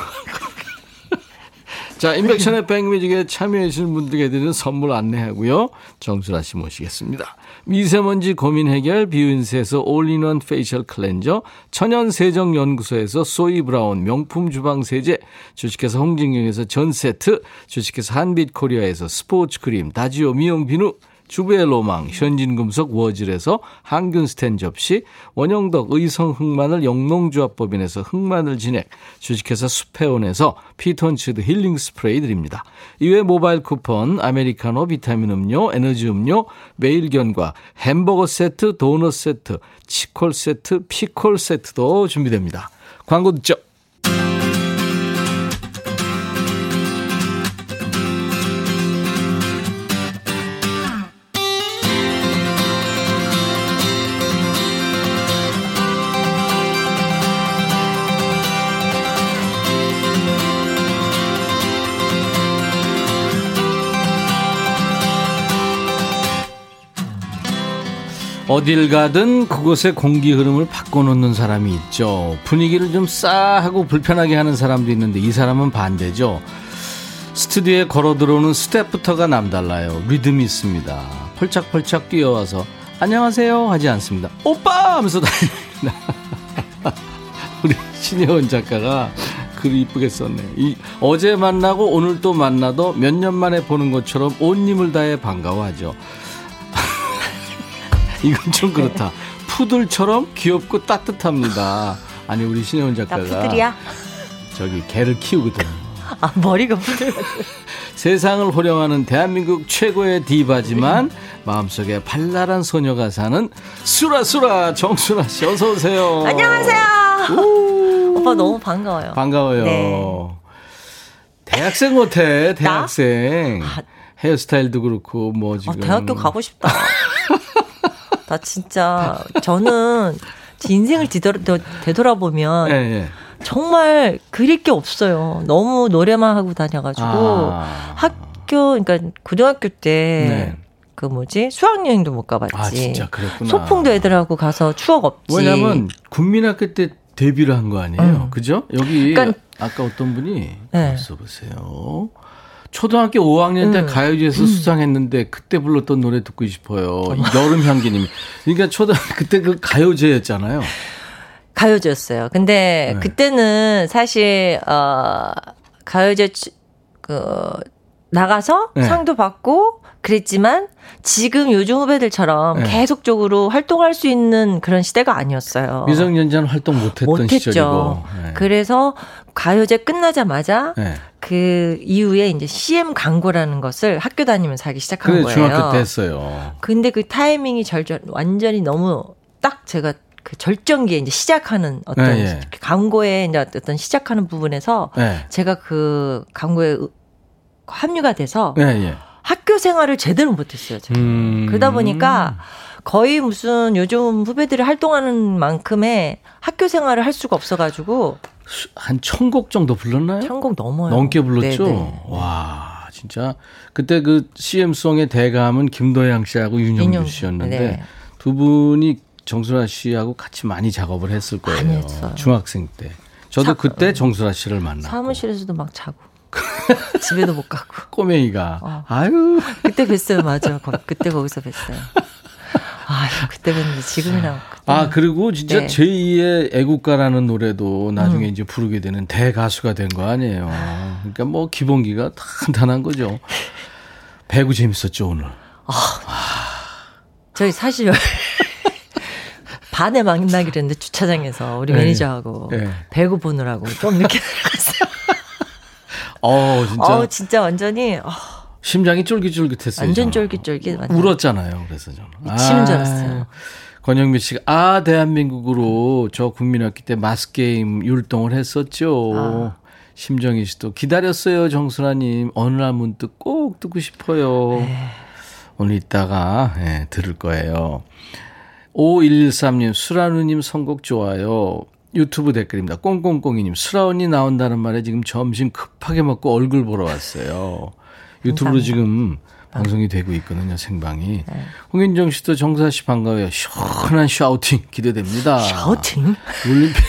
자, 임백천의 백뮤직에 참여해주신 분들께 드리는 선물 안내하고요. 정수라 씨 모시겠습니다. 미세먼지 고민 해결 비윤세에서 all-in-one facial cleanser, 천연 세정 연구소에서 소이 브라운 명품 주방 세제, 주식회사 홍진경에서 전 세트, 주식회사 한빛 코리아에서 스포츠 크림, 다지오 미용 비누, 주부의 로망, 현진금속 워즐에서 항균 스텐 접시, 원형덕 의성 흑마늘 영농조합법인에서 흑마늘 진액, 주식회사 수페온에서 피톤치드 힐링 스프레이 드립니다. 이외 모바일 쿠폰, 아메리카노 비타민 음료, 에너지 음료, 매일견과 햄버거 세트, 도넛 세트, 치콜 세트, 피콜 세트도 준비됩니다. 광고 듣죠. 어딜 가든 그곳의 공기 흐름을 바꿔놓는 사람이 있죠. 분위기를 좀 싸하고 불편하게 하는 사람도 있는데 이 사람은 반대죠. 스튜디오에 걸어 들어오는 스텝부터가 남달라요. 리듬이 있습니다. 폴짝폴짝 뛰어와서 안녕하세요 하지 않습니다. 오빠 하면서 다닙니다. 우리 신혜원 작가가 글 이쁘게 썼네. 이 어제 만나고 오늘 또 만나도 몇 년 만에 보는 것처럼 온 힘을 다해 반가워하죠. 이건 좀 그렇다. 푸들처럼 귀엽고 따뜻합니다. 아니 우리 신혜원 나 작가가 푸들이야. 저기 개를 키우거든. 아 머리가 푸들. 세상을 호령하는 대한민국 최고의 디바지만 마음속에 발랄한 소녀가 사는 수라수라 정수라 씨 어서 오세요. 안녕하세요. 오빠 너무 반가워요. 반가워요. 네. 대학생 같아 대학생. 아. 헤어스타일도 그렇고 뭐 아, 지금 대학교 가고 싶다. 나 진짜 저는 제 인생을 뒤돌아, 되돌아보면 예, 예. 정말 그릴 게 없어요. 너무 노래만 하고 다녀가지고 아. 학교 그러니까 고등학교 때 네. 그 뭐지 수학여행도 못 가봤지. 아 진짜 그랬구나. 소풍도 애들하고 가서 추억 없지. 왜냐면 국민학교 때 데뷔를 한 거 아니에요. 음. 그죠? 여기 그러니까- 아까 어떤 분이 네. 벌써 보세요. 초등학교 5학년 때 음. 가요제에서 수상했는데 그때 불렀던 노래 듣고 싶어요. 여름 향기님이. 그러니까 초등 그때 그 가요제였잖아요. 가요제였어요. 근데 네. 그때는 사실 어 가요제 추- 그 나가서 네. 상도 받고 그랬지만 지금 요즘 후배들처럼 네. 계속적으로 활동할 수 있는 그런 시대가 아니었어요. 미성년자는 활동 못했던 못했죠. 시절이고. 네. 그래서 가요제 끝나자마자 네. 그 이후에 이제 CM 광고라는 것을 학교 다니면서 하기 시작한 그래 거예요. 중학교 때 했어요. 근데 그 타이밍이 절절 완전히 너무 딱 제가 그 절정기에 이제 시작하는 어떤 네, 예. 광고에 이제 어떤 시작하는 부분에서 네. 제가 그 광고에 으- 합류가 돼서 네, 예. 학교 생활을 제대로 못했어요. 제가. 음. 그러다 보니까 거의 무슨 요즘 후배들이 활동하는 만큼의 학교 생활을 할 수가 없어가지고 한 천 곡 정도 불렀나요? 천 곡 넘어요. 넘게 불렀죠. 네네. 와, 진짜 그때 그 CM송의 대감은 김도양 씨하고 윤영주 윤영- 씨였는데 네. 두 분이 정수라 씨하고 같이 많이 작업을 했을 거예요. 많이 했어요. 중학생 때. 저도 사- 그때 정수라 씨를 만났고 사무실에서도 막 자고 집에도 못 가고 꼬맹이가 어. 아유 그때 뵀어요. 맞아. 거- 그때 거기서 뵀어요. 아, 그때 뵀는데 지금이랑 그때 아 그리고 진짜 네. 제2의 애국가라는 노래도 나중에 이제 부르게 되는 대가수가 된 거 아니에요. 그러니까 뭐 기본기가 탄탄한 거죠. 배구 재밌었죠 오늘. 저희 사실 반에 만나기로 했는데 주차장에서 우리 네. 매니저하고 네. 배구 보느라고 좀 늦게 들어갔어요. 어 진짜 어, 진짜 완전히 어, 심장이 쫄깃쫄깃했어요. 완전 저는. 쫄깃쫄깃. 완전. 울었잖아요. 그래서 저는 미치는 줄 알았어요. 권영미 씨가 아 대한민국으로 저 국민학기 때 마스 게임 율동을 했었죠. 아. 심정희 씨도 기다렸어요, 정순아님. 어느 날 문득 꼭 듣고 싶어요. 네. 오늘 이따가 예, 들을 거예요. 5113님, 수라누님 선곡 좋아요. 유튜브 댓글입니다. 꽁꽁꽁이님, 수라 언니 나온다는 말에 지금 점심 급하게 먹고 얼굴 보러 왔어요. 유튜브로 감사합니다. 지금 방송이 되고 있거든요, 생방이. 홍인정 씨도 정사 씨 반가워요. 시원한 샤우팅 기대됩니다. 샤우팅? 올림픽,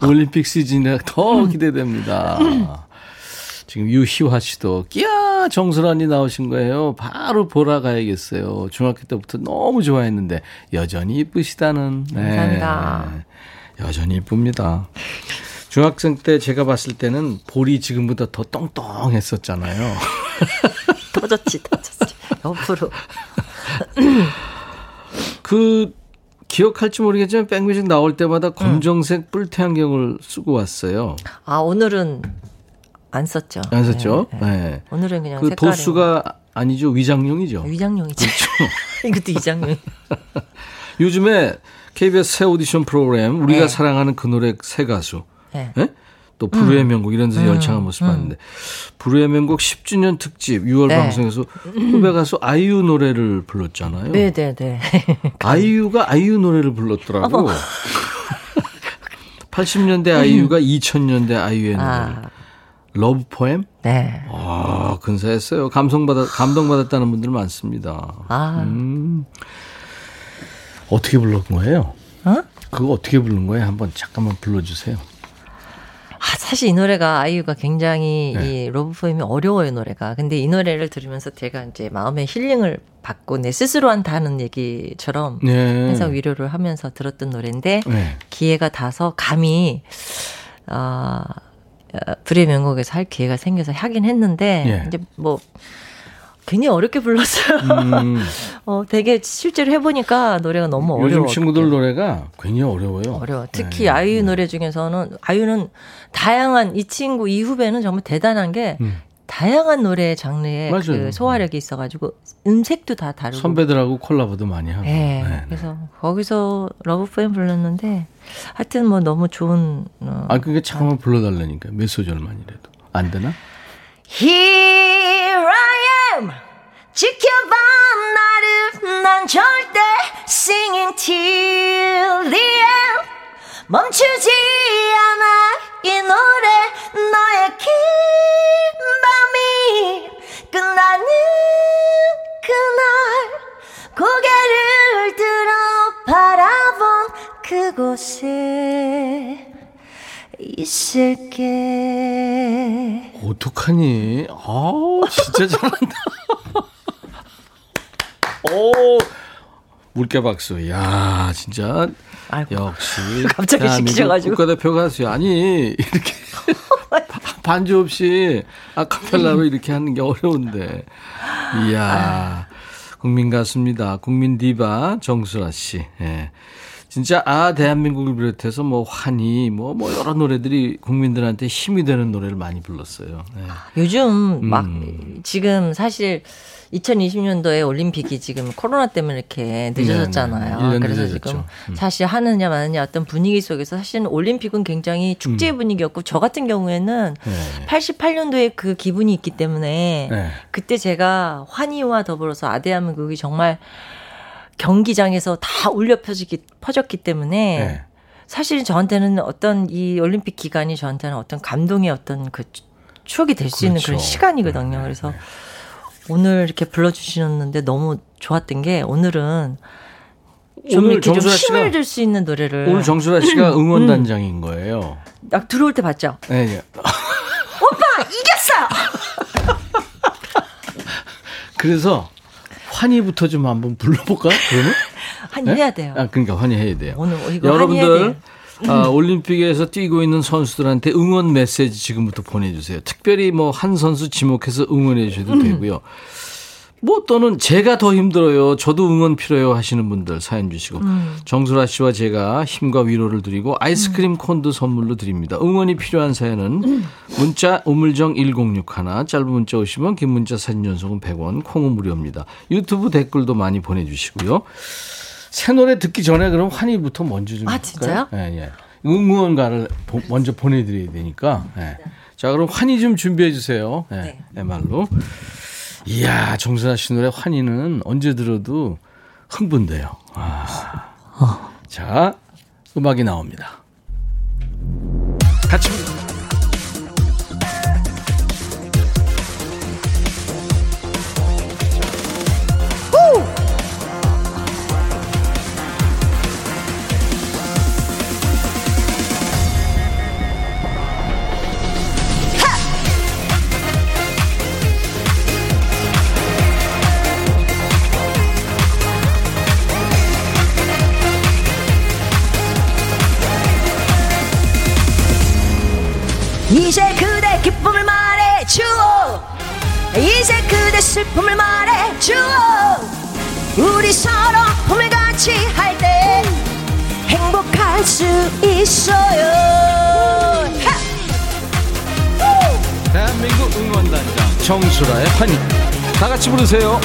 올림픽 시즌에 더 기대됩니다. 지금 유희화 씨도 끼야 언니 나오신 거예요. 바로 보러 가야겠어요. 중학교 때부터 너무 좋아했는데 여전히 이쁘시다는. 네. 감사합니다. 여전히 이쁩니다. 중학생 때 제가 봤을 때는 볼이 지금보다 더 똥똥했었잖아요. 터졌지, 터졌지. 옆으로. 그 기억할지 모르겠지만 백뮤직 나올 때마다 검정색 뿔테 안경을 쓰고 왔어요. 아, 오늘은 안 썼죠. 안 썼죠? 네, 네. 네. 오늘은 그냥 그 색깔이 도수가 아니죠 위장용이죠. 위장용이지. 이것도 위장용. 요즘에 KBS 새 오디션 프로그램 우리가 네. 사랑하는 그 노래 새 가수, 네. 예? 또 불후의 명곡 이런 데서 열창한 모습 봤는데 불후의 명곡 10주년 특집 6월 네. 방송에서 후배 가수 아이유 노래를 불렀잖아요. 네, 네, 네. 아이유가 아이유 노래를 불렀더라고. 80년대 아이유가 2000년대 아이유의 노래. 아, Love Poem? 네. 아, 근사했어요. 감성받아, 감동받았다는 분들 많습니다. 아, 음. 어떻게 부른 거예요? 어? 그거 어떻게 부른 거예요? 한번 잠깐만 불러주세요. 아, 사실 이 노래가 아이유가 굉장히 네. 이 Love Poem이 어려워요, 노래가. 근데 이 노래를 들으면서 제가 이제 마음의 힐링을 받고 내 스스로 한다는 얘기처럼 네. 항상 위로를 하면서 들었던 노래인데 네. 기회가 닿아서 감히 아 어, 불후의 명곡에서 할 기회가 생겨서 하긴 했는데 예. 이제 뭐 굉장히 어렵게 불렀어요. 음, 어 되게 실제로 해보니까 노래가 너무 요즘 어려워. 친구들 노래가 굉장히 어려워요. 어려워. 특히 네. 아이유 노래 중에서는 아이유는 다양한 이 친구 이 후배는 정말 대단한 게 음. 다양한 노래 장르에 맞아요. 그 소화력이 있어가지고 음색도 다 다르고. 선배들하고 콜라보도 많이 하고. 네. 네. 그래서 거기서 Love Poem 불렀는데 하여튼 뭐 너무 좋은. 어, 아, 그게 잠깐만 불러달라니까. 몇 소절만이라도. 안 되나? Here Am 지켜봐 나를 난 절대 singing till the end. 멈추지 않아 이 노래 너의 긴 밤이 끝나는 그날. 고개를 들어 바라본 그곳에 있을게 어떡하니? 아, 진짜 잘한다. 오, 물개 박수. 야, 진짜. 아이고. 역시. 갑자기 시키셔가지고. 국가대표 가수야. 아니, 이렇게. 반주 없이 아카펠라로 이렇게 하는 게 어려운데. 이야. 국민 가수입니다. 국민 디바 정수라 씨. 예. 진짜 아 대한민국을 비롯해서 뭐 환희 뭐뭐 뭐 여러 노래들이 국민들한테 힘이 되는 노래를 많이 불렀어요. 예. 요즘 막 음. 지금 사실 2020년도에 올림픽이 지금 코로나 때문에 이렇게 늦어졌잖아요. 네, 네. 1년 그래서 늦어졌죠. 지금 음. 사실 하느냐 마느냐 어떤 분위기 속에서 사실은 올림픽은 굉장히 축제 음. 분위기였고 저 같은 경우에는 네. 88년도에 그 기분이 있기 때문에 네. 그때 제가 환희와 더불어서 아대한민국이 정말 경기장에서 다 울려 퍼지기, 퍼졌기 때문에 네. 사실 저한테는 어떤 이 올림픽 기간이 저한테는 어떤 감동의 어떤 그 추- 추억이 될수 있는 그런 그렇죠. 시간이거든요. 네, 그래서 네. 오늘 이렇게 불러주셨는데 너무 좋았던 게 오늘은 좀 오늘 이렇게 좀 힘을 줄 수 있는 노래를 오늘 정수라 씨가 음. 응원단장인 거예요. 딱 들어올 때 봤죠? 네, 네. 이겼어요! 그래서 환희부터 좀 한번 불러볼까? 그러면? 한 네? 해야 돼요. 아, 그러니까 환희해야 돼요. 오늘 이거 환희해야 여러분들. 아, 올림픽에서 뛰고 있는 선수들한테 응원 메시지 지금부터 보내주세요. 특별히 뭐 한 선수 지목해서 응원해 주셔도 음. 되고요. 뭐 또는 제가 더 힘들어요. 저도 응원 필요해요 하시는 분들 사연 주시고 음. 정수라 씨와 제가 힘과 위로를 드리고 아이스크림 콘도 선물로 드립니다. 응원이 필요한 사연은 문자 우물정 1061 짧은 문자 오시면 긴 문자 사진 전송은 100원 콩은 무료입니다. 유튜브 댓글도 많이 보내주시고요. 새 노래 듣기 전에 그럼 환희부터 먼저 좀 아? 진짜요? 예, 예. 응원가를 보- 먼저 보내드려야 되니까. 예. 자, 그럼 환희 좀 준비해 주세요. 예, 네. MR로. 이야, 정선아 씨 노래 환희는 언제 들어도 흥분돼요. 아. 자, 음악이 나옵니다. 같이 이제 그대 기쁨을 말해 주오 이제 그대 슬픔을 말해 주오 우리 서로 품을 같이 할 때 행복할 수 있어요 하! 대한민국 응원단장 정수라의 환희. 다 같이 부르세요.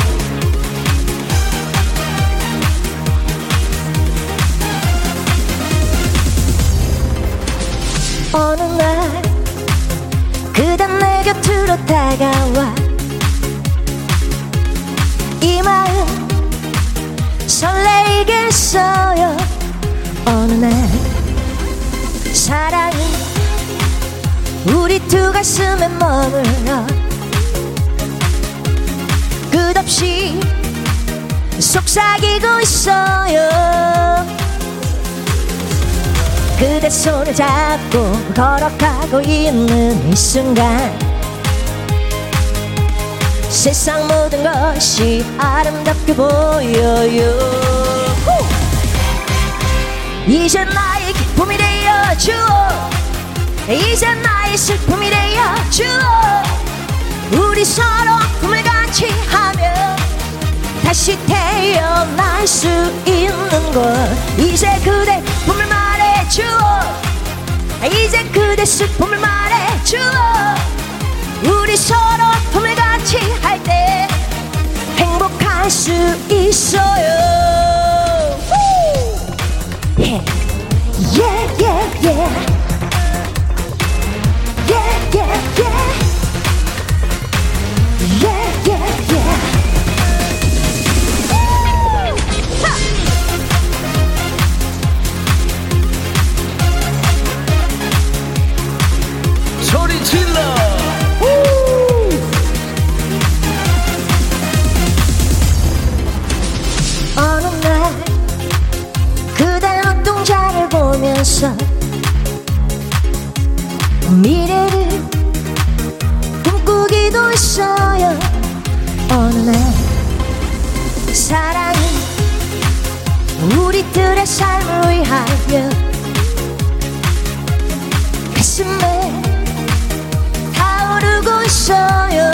어느 날 그대 내 곁으로 다가와. 이 마음 설레이겠어요. 어느 날 사랑이 우리 두 가슴에 머물러 끝없이 속삭이고 있어요 그대 손을 잡고 걸어가고 있는 이 순간 세상 모든 것이 아름답게 보여요. 후! 이제 나의 기쁨이 되어 주어. 이제 나의 슬픔이 되어 주어. 우리 서로 꿈을 같이 하며 다시 태어날 수 있는 걸 이제 그대 꿈을 말해주어. 이제 그대 슬픔을 말해주어. 우리 서로 꿈을 같이 할 때 행복할 수 있어요. yeah, yeah. Yeah, yeah, yeah. Yeah, 했어요. 어느 날 사랑은 우리들의 삶을 위하여 가슴에 있어요.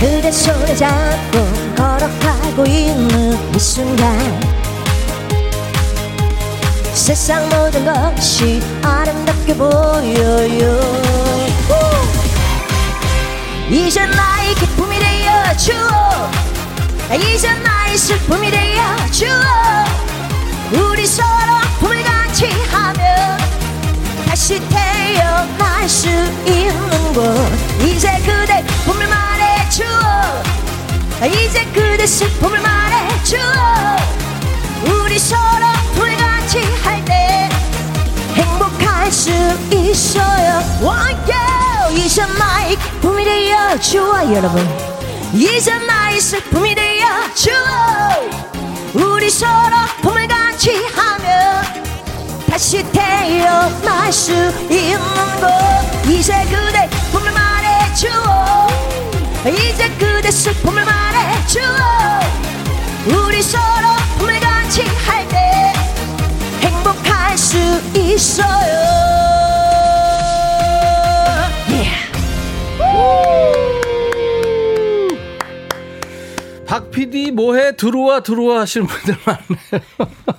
그대 손에 잡고 걸어가고 있는 이 순간 세상 모든 것이 아름답게 보여요 이제 나의 기쁨이 되어 주어. 이제 나의 슬픔이 되어 주어. 우리 서로 아픔을 같이 하면 다시 태어날 수 있는 곳. 이제 그대 꿈을 말해 주어. 이제 그대 슬픔을 말해 주어. 우리 서로 아픔을 같이 할 때 행복할 수 있어요. One girl 이제 나의 기쁨이 되어 주어 여러분. 이제 나의 슬픔이 되어 주어. 우리 서로 아픔을 같이 하면 다시 태어날 수 있는 곳. 이제 그대 꿈을 말해 주어. 이제 그대 슬픔을 말해 주어. 우리 서로 꿈을 같이 할 때 행복할 수 있어요 박 PD 뭐해 들어와 들어와 하시는 분들 많네요.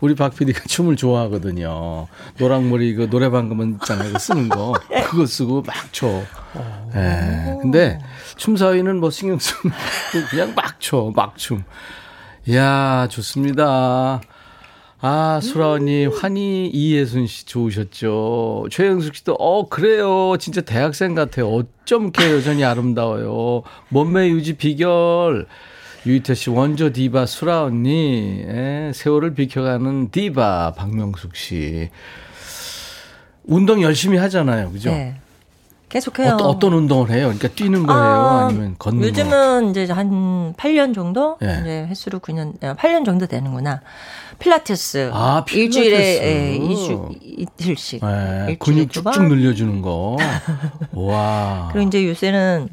우리 박 PD가 춤을 좋아하거든요. 노랑머리 그 노래방 가면 있잖아요. 그 쓰는 거. 그거 쓰고 막 춰. 예. 근데 춤 사위는 뭐 신경 쓰면 그냥 막 춰. 막 춤. 이야, 좋습니다. 아, 수라 언니, 환희 이예순 씨 좋으셨죠. 최영숙 씨도, 어, 그래요. 진짜 대학생 같아요. 어쩜 이렇게 여전히 아름다워요. 몸매 유지 비결. 유희태 씨, 원조 디바 수라 언니, 예, 세월을 비켜가는 디바 박명숙 씨. 운동 열심히 하잖아요. 그죠? 네. 계속해요. 어떤, 어떤 운동을 해요? 그러니까 뛰는 거예요? 아, 니면 걷는 거? 요즘은 이제 한 8년 정도? 예. 이제 횟수로 9년, 8년 정도 되는구나. 필라테스. 아, 필라테스. 일주일에 예, 2주, 이틀씩. 예, 일주일에 근육 두 쭉쭉 번. 늘려주는 거. 와. 그리고 이제 요새는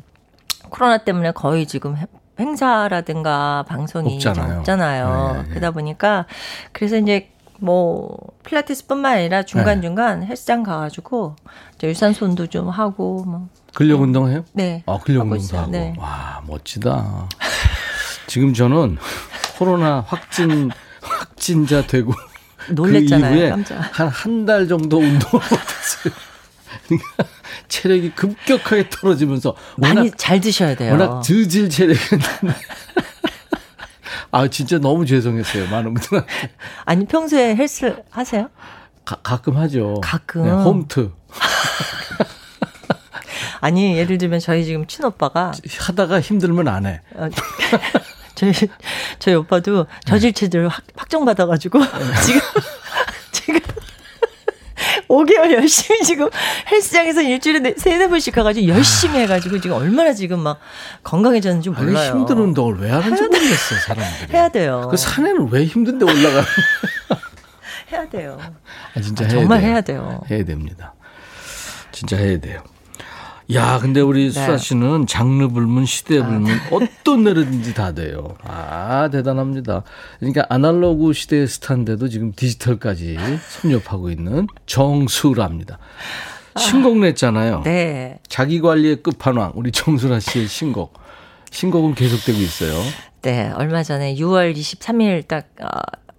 코로나 때문에 거의 지금 해- 행사라든가 방송이 좀 없잖아요. 없잖아요. 네, 네. 그러다 보니까 그래서 이제 뭐 필라테스뿐만 아니라 중간 중간 네. 헬스장 가가지고 유산소도 좀 하고 뭐 근력 운동 해요? 네. 아, 근력 운동도. 하고. 네. 와, 멋지다. 지금 저는 코로나 확진, 확진자 되고. 놀랬잖아요. 그 이후에. 한 한 달 정도 운동을 못했어요. 그러니까 체력이 급격하게 떨어지면서 많이 워낙, 잘 드셔야 돼요. 워낙 저질 체력이었는데. 아, 진짜 너무 죄송했어요. 많은 분들한테. 아니 평소에 헬스 하세요? 가, 가끔 하죠. 가끔. 네, 홈트. 아니 예를 들면 저희 지금 친오빠가 하다가 힘들면 안 해. 어, 저희 저희 오빠도 저질체들 확, 확정받아가지고 지금 지금 5개월 열심히 지금 헬스장에서 일주일에 네- 세네 번씩 가가지고 열심히 해가지고 지금 얼마나 지금 막 건강해졌는지 아니, 몰라요. 힘든 운동을 왜 하는지 모르겠어요, 사람들이. 해야 돼요. 그 산에는 왜 힘든데 올라가? 해야 돼요. 아, 진짜 아, 해야 정말 돼요. 해야 돼요. 해야 됩니다. 진짜 해야 돼요. 야, 근데 우리 수아 네. 씨는 장르 불문, 시대 불문, 어떤 노래든지 다 돼요. 아, 대단합니다. 그러니까 아날로그 시대의 스타인데도 지금 디지털까지 섭렵하고 있는 정수라입니다. 신곡 냈잖아요. 네. 자기 관리의 끝판왕, 우리 정수라 씨의 신곡. 신곡은 계속되고 있어요. 네, 얼마 전에 6월 23일 딱 어,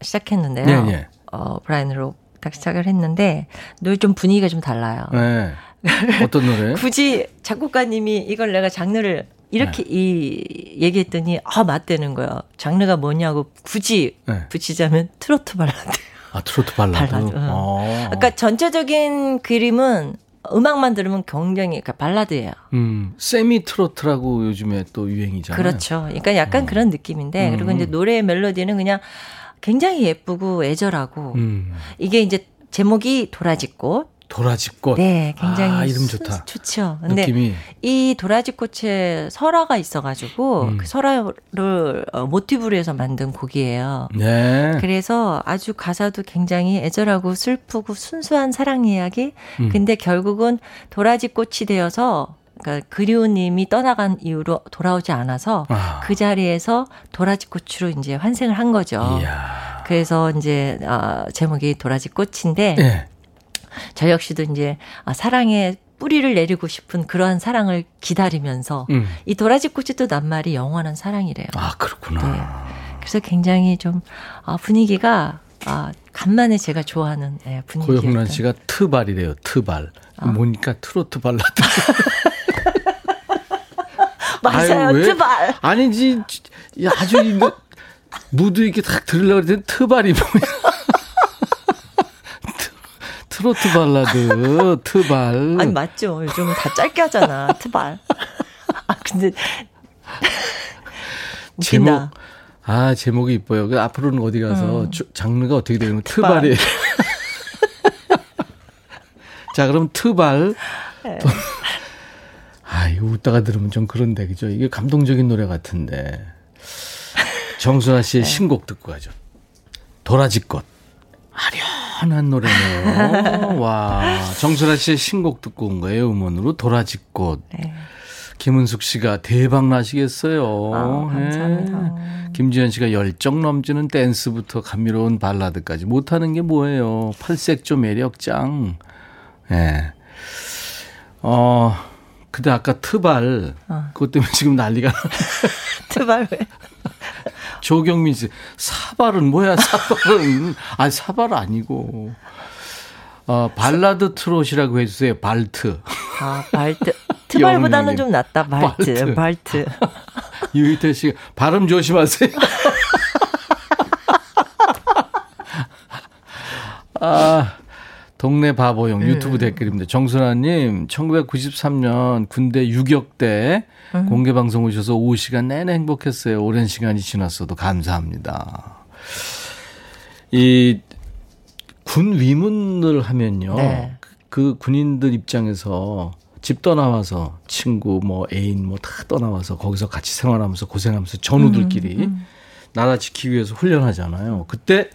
시작했는데요. 네, 네. 어, 브라이언으로 딱 시작을 했는데 노래 좀 분위기가 좀 달라요. 네. 어떤 노래? 굳이 작곡가님이 이걸 내가 장르를 이렇게 네. 이 얘기했더니 아 맞대는 거예요. 장르가 뭐냐고 굳이 네. 붙이자면 트로트 발라드. 아, 트로트 발라드. 발라드, 응. 어. 그러니까 전체적인 그림은 음악만 들으면 굉장히 그러니까 발라드예요. 음, 세미 트로트라고 요즘에 또 유행이잖아요. 그렇죠. 그러니까 약간 그런 느낌인데 그리고 이제 노래의 멜로디는 그냥 굉장히 예쁘고 애절하고 음, 이게 이제 제목이 도라지꽃. 도라지꽃. 네, 굉장히 아, 이름 수- 좋다. 좋죠. 근데 느낌이. 이 도라지꽃에 설화가 있어가지고 음. 그 설화를 어, 모티브로 해서 만든 곡이에요. 네. 그래서 아주 가사도 굉장히 애절하고 슬프고 순수한 사랑 이야기. 음. 근데 결국은 도라지꽃이 되어서 그러니까 그리우님이 떠나간 이후로 돌아오지 않아서 아. 그 자리에서 도라지꽃으로 이제 환생을 한 거죠. 이야. 그래서 이제 아, 제목이 도라지꽃인데 네. 저 역시도 이제 아, 사랑의 뿌리를 내리고 싶은 그러한 사랑을 기다리면서 음. 이 도라지 꽃이 또 낱말이 영원한 사랑이래요. 아, 그렇구나. 네. 그래서 굉장히 좀 아, 분위기가 아, 간만에 제가 좋아하는 예, 분위기였던. 고영란 씨가 트발이래요. 트발. 아. 뭐니까 트로트 발라드. 맞아요. 아유, 왜? 트발. 아니지. 야, 아주 무드 있게 딱 들으려고 그랬더니 트발이 뭐야. 트- 트로트 발라드, 트발. 아니 맞죠. 요즘은 다 짧게 하잖아. 트발. 아 근데 제목. 아, 제목이 이뻐요. 그 앞으로는 어디 가서 음. 주- 장르가 어떻게 되는 트발. 트발이에요. 자, 그럼 트발. 네. 또- 아, 이거 웃다가 들으면 좀 그런데, 그죠? 이게 감동적인 노래 같은데. 정순아 씨의 네. 신곡 듣고 가죠. 도라지꽃. 아련한 노래네요. 와. 정순아 씨의 신곡 듣고 온 거예요. 음원으로. 도라지꽃. 네. 김은숙 씨가 대박 나시겠어요. 아, 감사합니다. 네. 김지현 씨가 열정 넘치는 댄스부터 감미로운 발라드까지 못하는 게 뭐예요. 팔색조 매력 짱. 예. 네. 어, 근데 아까 트발, 어. 그것 때문에 지금 난리가. 트발 왜? 조경민 씨, 사발은 뭐야, 사발은. 아, 사발 아니고. 어, 발라드 트롯이라고 해주세요, 발트. 아 발트. 트발보다는. 좀 낫다. 발트. 발트. 발트. 유희태 씨, 발음 조심하세요. 아, 동네 바보용 유튜브 댓글입니다. 정순아님, 1993년 군대 유격 때 공개 방송 오셔서 오후 시간 내내 행복했어요. 오랜 시간이 지났어도 감사합니다. 이 군 위문을 하면요. 네. 그 군인들 입장에서 집 떠나와서 친구 뭐 애인 뭐 다 떠나와서 거기서 같이 생활하면서 고생하면서 전우들끼리 나라 지키기 위해서 훈련하잖아요. 그때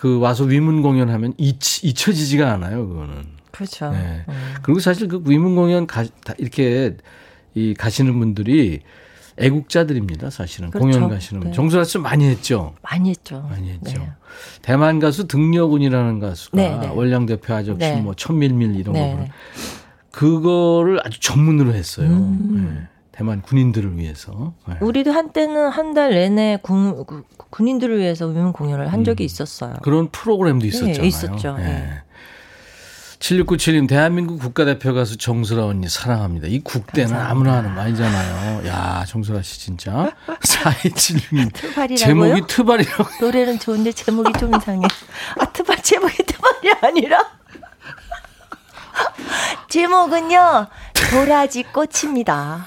그 와서 위문 공연하면 잊, 잊혀지지가 않아요. 그거는. 그렇죠. 네. 음. 그리고 사실 그 위문 공연 가, 다 이렇게 이 가시는 분들이 애국자들입니다. 사실은 그렇죠. 공연 가시는 분. 네. 정수라 씨 많이 했죠. 많이 했죠. 많이 했죠. 네. 대만 가수 등려군이라는 가수가 네, 네. 원량 대표 아적시 네. 뭐 천밀밀 이런 네, 거 네. 그거를 아주 전문으로 했어요. 음. 네. 대만 군인들을 위해서. 네. 우리도 한때는 한 달 내내 군, 그- 군인들을 위해서 위문 공연을 한 적이 있었어요. 그런 프로그램도 있었잖아요. 있었죠. 네. 7697님, 대한민국 국가대표 가수 정수라 언니 사랑합니다. 이 국대는 감사합니다. 아무나 하는 거 아니잖아요. 야, 정수라 씨 진짜. 4276님, 트발이라고요? 제목이 트발이라고. 노래는 좋은데 제목이 좀 이상해. 아, 트발 제목이 트발이 아니라 제목은요 도라지 꽃입니다.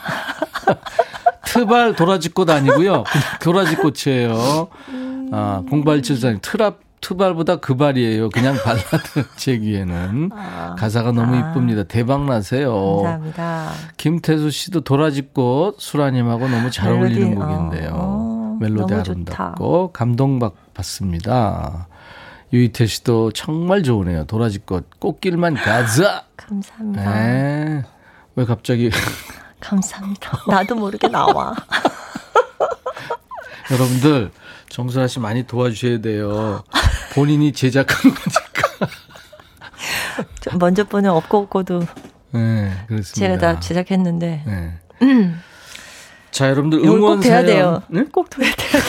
트발 도라지 꽃 아니고요. 그냥 도라지 꽃이에요. 아, 0874님, 트랍, 트발보다 그 발이에요. 그냥 발라드 제 귀에는. 가사가 너무 이쁩니다. 대박 나세요. 감사합니다. 김태수 씨도 도라지꽃 수라님하고 너무 잘 멜로디, 어울리는 어, 곡인데요. 어, 멜로디 아름답고 감동받습니다. 유희태 씨도 정말 좋으네요. 도라지꽃 꽃길만 가자. 감사합니다. 네. 왜 갑자기 감사합니다. 나도 모르게 나와. 여러분들 정수라 씨 많이 도와주셔야 돼요. 본인이 제작한 거니까. 저 먼저 번에 없고 없고도 네, 그렇습니다. 제가 다 제작했는데 네. 자, 여러분들 응원 꼭 돼야 사연. 돼요. 네? 꼭 돼야 돼요.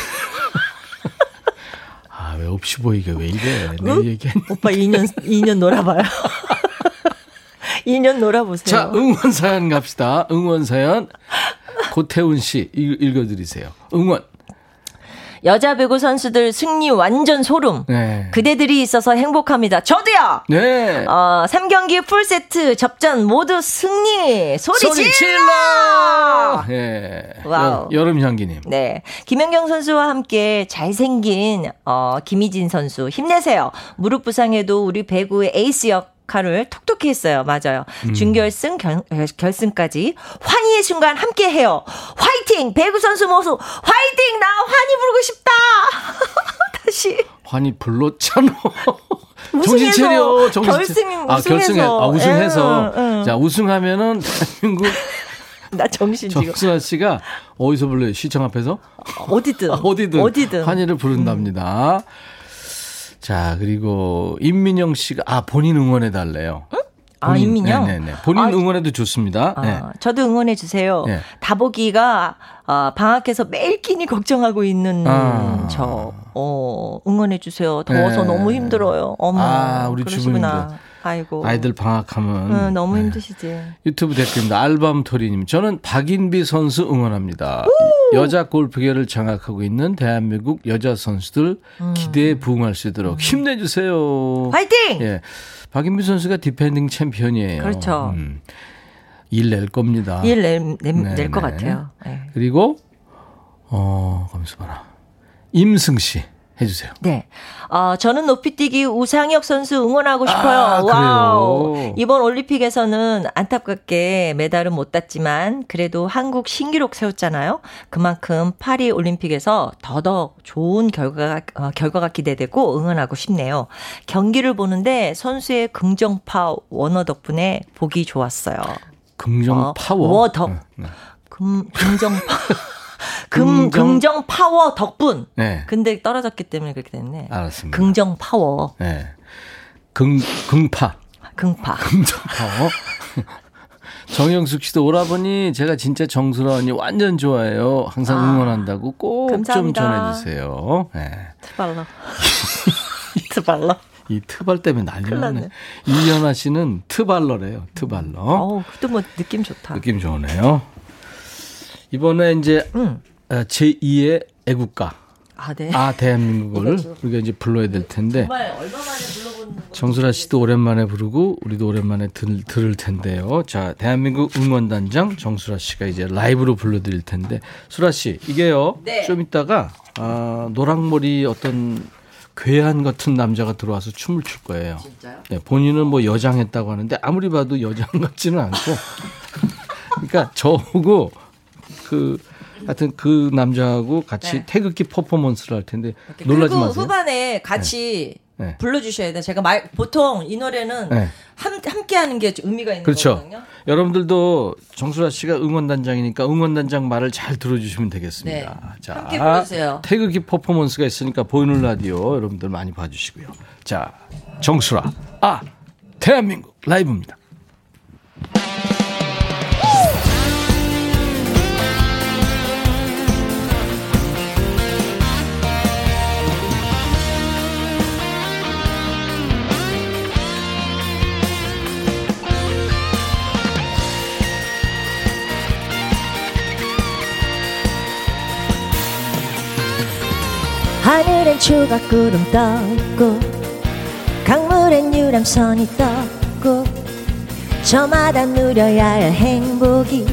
아, 왜 없이 보이게 왜 이래? 내 응? 얘기. 오빠 2년 2년 놀아봐요. 2년 놀아보세요. 자, 응원 사연 갑시다. 응원 사연. 고태훈 씨 읽- 읽어드리세요. 응원. 여자 배구 선수들 승리 완전 소름. 네. 그대들이 있어서 행복합니다. 저도요. 네. 어, 3경기 풀 세트 접전 모두 승리 소리, 소리 질러! 예. Wow. 여, 름 향기님. 네. 김연경 선수와 함께 잘생긴, 어, 김희진 선수 힘내세요. 무릎 부상에도 우리 배구의 에이스 역 할을 톡톡히 했어요. 맞아요. 음. 준결승, 결, 결승까지 환희의 순간 함께 해요. 화이팅! 배구 선수 모습, 화이팅! 나 환희 부르고 싶다! 다시. 환희 불렀잖아. 정신 차려. 정신 결승 차려. 아. 결승해. 아, 우승해서. 응, 응. 자, 우승하면은 대한민국 나 정신 지금. 정수아 씨가 어디서 불러요? 시청 앞에서? 어디든. 어디든, 어디든. 음. 환희를 부른답니다. 자, 그리고 임민영 씨가 아 본인 응원해 달래요. 아, 인민요? 네네네. 본인 아, 응원해도 좋습니다. 아, 네. 저도 응원해 주세요. 네. 다보기가 어, 방학해서 매일 끼니 걱정하고 있는 아. 저 어, 응원해 주세요. 더워서 네. 너무 힘들어요. 어머. 아, 우리. 주부님들. 아이고. 아이들 방학하면 응, 너무 네. 힘드시지. 유튜브 댓글입니다. 알밤토리님, 저는 박인비 선수 응원합니다. 여자 골프계를 장악하고 있는 대한민국 여자 선수들 기대에 부응할 수 있도록 힘내주세요. 음. 화이팅! 예, 박인비 선수가 디펜딩 챔피언이에요. 그렇죠. 음, 일낼 겁니다. 일 낼, 네, 낼것 네. 같아요. 네. 그리고 어, 가면서 봐라. 임승 씨 해주세요. 네. 어, 저는 높이뛰기 우상혁 선수 응원하고 싶어요. 아, wow. 그래요? 이번 올림픽에서는 안타깝게 메달은 못 땄지만 그래도 한국 신기록 세웠잖아요. 그만큼 파리 올림픽에서 더더욱 좋은 결과가 어, 결과가 기대되고 응원하고 싶네요. 경기를 보는데 선수의 긍정파 워 덕분에 보기 좋았어요. 긍정 어, 파워. 워 덕. 네, 네. 금 긍정파 금 긍정- 긍정 파워 덕분. 네. 근데 떨어졌기 때문에 그렇게 됐네. 알았습니다. 긍정 파워. 네. 긍, 긍파. 긍파. 긍정 파워. 정영숙 씨도 오라버니 제가 진짜 정수라 언니 완전 좋아해요. 항상 아, 응원한다고 꼭 좀. 전해주세요. 네. 트발러. 트발러. 이 트발 때문에 난리 나네. 이연아 씨는 트발러래요. 트발러. 어우, 그것도 뭐 느낌 좋다. 느낌 좋네요. 이번에 이제 응. 제2의 애국가. 아, 네. 아, 대한민국을 우리가 이제 불러야 될 텐데. 정말 얼마 만에 불러보는 거. 정수라 씨도 오랜만에 부르고 우리도 오랜만에 들, 들을 텐데요. 자, 대한민국 응원단장 정수라 씨가 이제 라이브로 불러드릴 텐데 수라 씨 이게요. 네. 좀 이따가 아, 노랑머리 어떤 괴한 같은 남자가 들어와서 춤을 출 거예요. 진짜요? 네, 본인은 뭐 여장했다고 하는데 아무리 봐도 여장 같지는 않고. 그러니까 저하고 그 하여튼 그 남자하고 같이 네. 태극기 퍼포먼스를 할 텐데 놀라지 그리고 마세요. 후반에 같이 네. 불러주셔야 돼요. 제가 말, 보통 이 노래는 네. 함, 함께 하는 게좀 의미가 있는 그렇죠. 거거든요. 여러분들도 정수라 씨가 응원단장이니까 응원단장 말을 잘 들어주시면 되겠습니다. 네. 자, 함께 불러주세요. 태극기 퍼포먼스가 있으니까 보이는 라디오 여러분들 많이 봐주시고요. 자, 정수라. 아, 대한민국 라이브입니다. 하늘엔 조각구름 떴고 강물엔 유람선이 떴고 저마다 누려야 할 행복이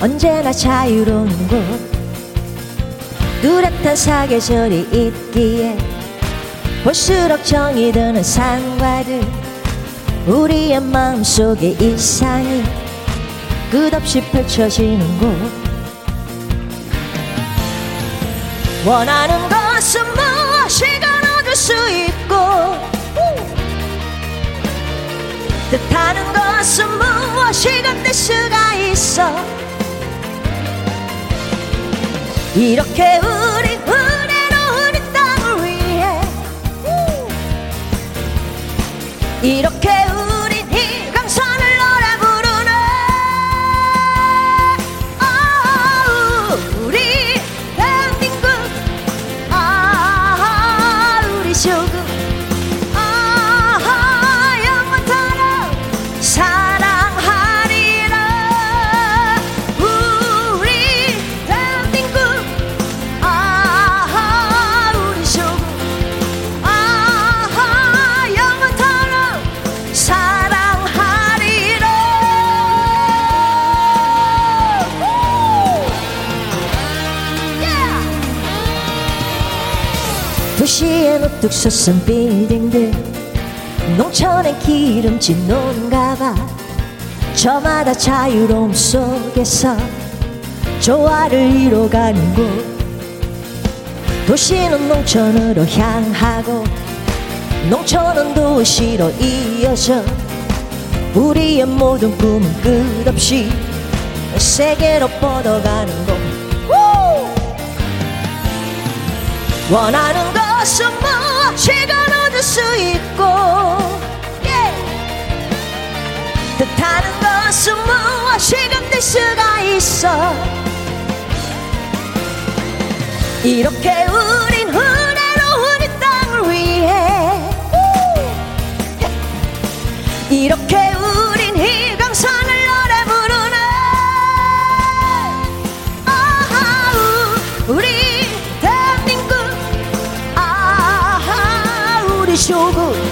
언제나 자유로운 곳. 뚜렷한 사계절이 있기에 볼수록 정이 드는 산과들. 우리의 마음속에 이상이 끝없이 펼쳐지는 곳. 원하는 것 뜻하는 것은 무엇이건 될 수가 있어. 이렇게 우리 은혜로운 이 땅을 위해. 이렇게 우뚝 솟은 빌딩들. 농촌엔 기름진 농가봐. 저마다 자유로움 속에서 조화를 이뤄가는 곳. 도시는 농촌으로 향하고 농촌은 도시로 이어져 우리의 모든 꿈은 끝없이 세계로 뻗어가는 곳. 우! 원하는 것은 무 엇이건 얻을 수 있고. 예! 사는 것은 무엇이든 될 수가 있어. 이렇게 우린 은혜로운 이 땅을 위해. 이렇게 아하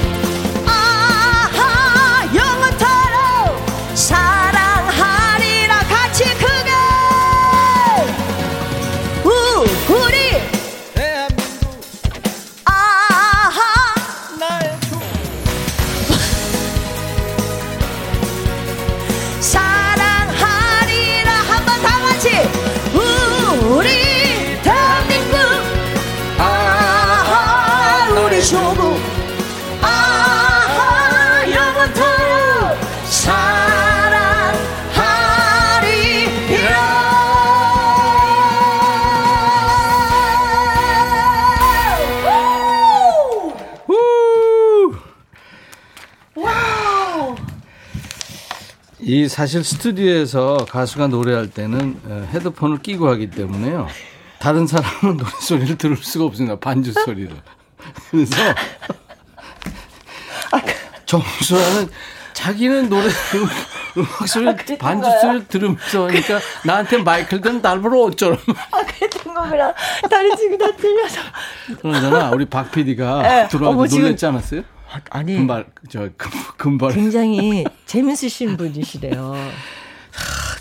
이 사실 스튜디오에서 가수가 노래할 때는 어, 헤드폰을 끼고 하기 때문에요. 다른 사람은 노래 소리를 들을 수가 없습니다. 반주 소리를. 그래서 정수아는 자기는 노래 음악 소리 반주 소리를 들으면서 하니까 나한테 마이크를 대면 날보러 어쩌라고 아, 그랬던 거랑 다른 지금 다 틀려서. 그러잖아. 우리 박 PD가 네. 들어와서 놀랬지 않았어요? 아, 아니, 금발 저 금, 금발 굉장히 재밌으신 분이시래요.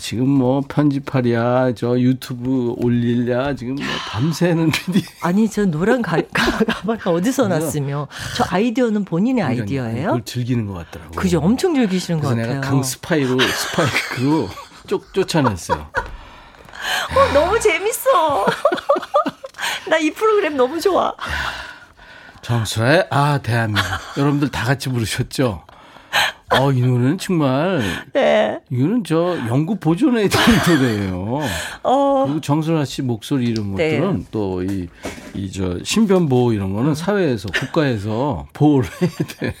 지금 뭐 편집하랴 저 유튜브 올리랴 지금 뭐 밤새는 PD 아니, 저 노란 가, 가, 가방 어디서 났으며? 저 아이디어는 본인의 아이디어예요? 그걸 즐기는 것 같더라고. 그죠? 엄청 즐기시는 것 같아요. 내가 강 스파이로 스파이크로 쫓 쫓아냈어요. 어, 너무 재밌어. 나 이 프로그램 너무 좋아. 정수라의 아 대한민국 여러분들 다 같이 부르셨죠? 어, 이 노래는 정말 네. 이거는 저 연구 보존해야 되는 노래예요. 어, 그리고 정선아 씨 목소리 이런 네. 것들은 또이 이 저 신변 보호 이런 거는 사회에서 국가에서 보호를 해야 돼.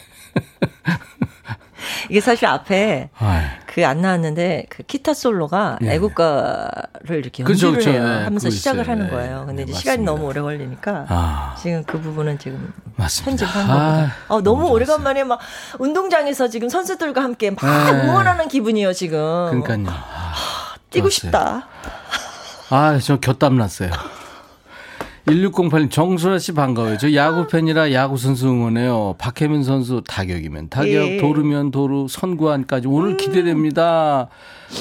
이게 사실 앞에 아이. 그안 나왔는데 그 기타 솔로가 네. 애국가를 이렇게 연주를 그죠. 해요. 네, 하면서 시작을 있어요. 하는 네. 거예요. 근데 네, 이제 시간이 맞습니다. 너무 오래 걸리니까 아. 지금 그 부분은 지금 맞습니다. 편집한 아, 거거든요. 어, 너무 너무 오래간만에 막 운동장에서 지금 선수들과 함께 막 네. 응원하는 기분이에요, 지금. 그러니까요. 아, 뛰고 좋았어요. 싶다. 아, 저 곁담 났어요. 1608님, 정수라 씨 반가워요. 저 야구 팬이라 야구 선수 응원해요. 박혜민 선수 타격이면 타격, 예. 도루면 도루, 선구안까지 오늘 기대됩니다.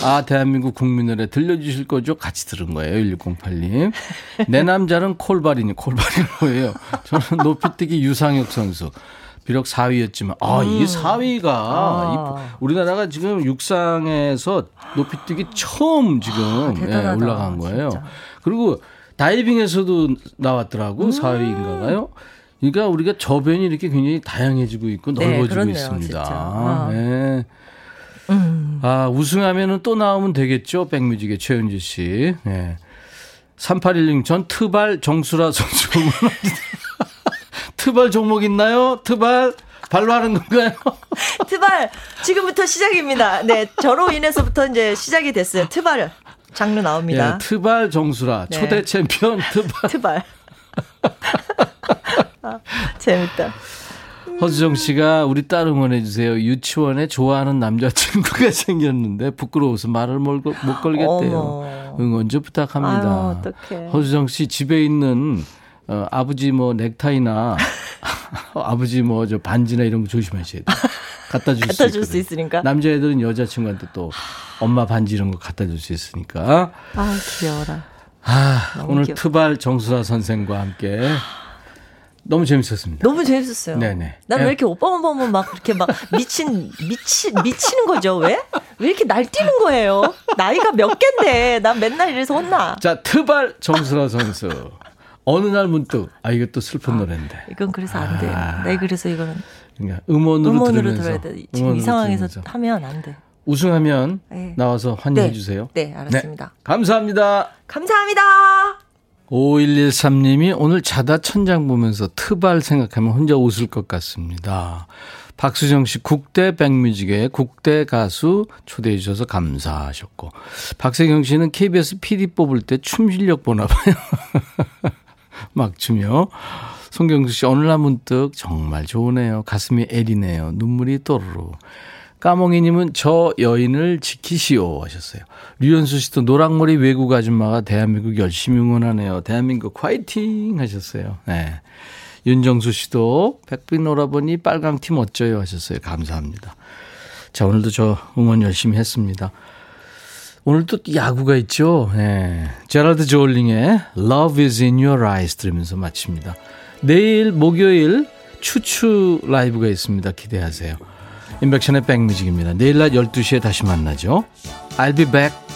아, 대한민국 국민 노래 들려주실 거죠? 같이 들은 거예요. 1608님. 내 남자는 콜바리니, 콜바리는 뭐예요? 저는 높이뛰기 유상혁 선수. 비록 4위였지만, 아, 이게 4위가, 음. 아. 우리나라가 지금 육상에서 높이뛰기 처음 지금 아, 예, 올라간 거예요. 진짜. 그리고 다이빙에서도 나왔더라고 4위인가가요. 그러니까 우리가 저변이 이렇게 굉장히 다양해지고 있고 네, 넓어지고 그렇네요, 있습니다. 아. 네. 음. 아, 우승하면은 또 나오면 되겠죠. 백뮤직의 최은지 씨. 네. 3816, 전 트발 정수라 선수. 트발 종목 있나요? 트발? 발로 하는 건가요? 트발 지금부터 시작입니다. 네, 저로 인해서부터 이제 시작이 됐어요. 트발 장르 나옵니다. 예, 트발 정수라. 네. 초대 챔피언 트발. 트발. 아, 재밌다. 허수정 씨가 우리 딸 응원해 주세요. 유치원에 좋아하는 남자친구가 생겼는데 부끄러워서 말을 못, 걸겠대요. 응원 좀 부탁합니다. 아유. 허수정 씨 집에 있는 어, 아버지 뭐 넥타이나 아버지 뭐 저 반지나 이런 거 조심하셔야 돼요. 갖다 줄수 갖다 줄 수. 있으니까. 남자애들은 여자친구한테 또 엄마 반지 이런 거 갖다 줄 수 있으니까. 아, 귀여워라. 아, 오늘 귀엽다. 트발 정수라 선생과 함께 너무 재밌었습니다. 너무 재밌었어요. 네네. 난왜 예. 이렇게 오빠 보면 막 그렇게 막 미친 미치 미치는 거죠? 왜? 왜 이렇게 날뛰는 거예요? 나이가 몇 갠데 난 맨날 이래서 혼나. 자, 트발 정수라 선수. 어느 날 문득 아 이것도 슬픈 노래인데. 이건 그래서 안 돼. 아. 네, 그래서 이거는 그러니까 음원으로, 음원으로 들으면서 들어야 돼. 지금 이 상황에서 들으면서. 하면 안 돼. 우승하면 네. 나와서 환영해 네. 주세요. 네, 알았습니다. 감사합니다. 감사합니다. 5113님이 오늘 자다 천장 보면서 트발 생각하면 혼자 웃을 것 같습니다. 박수정 씨 국대 백뮤직의 국대 가수 초대해 주셔서 감사하셨고 박세경 씨는 KBS PD 뽑을 때 춤 실력 보나 봐요. 막 추며 송경수 씨 오늘 날 문득 정말 좋으네요. 가슴이 애리네요. 눈물이 또르르. 까몽이님은 저 여인을 지키시오 하셨어요. 류현수 씨도 노랑머리 외국 아줌마가 대한민국 열심히 응원하네요. 대한민국 화이팅 하셨어요. 네. 윤정수 씨도 백빛 오라버니 빨강 팀 어쩌요 하셨어요. 감사합니다. 자, 오늘도 저 응원 열심히 했습니다. 오늘 또 야구가 있죠. 네. 제라드 조울링의 Love is in your eyes 들으면서 마칩니다. 내일 목요일 추추 라이브가 있습니다. 기대하세요. 인백션의 백뮤직입니다. 내일 낮 12시에 다시 만나죠. I'll be back.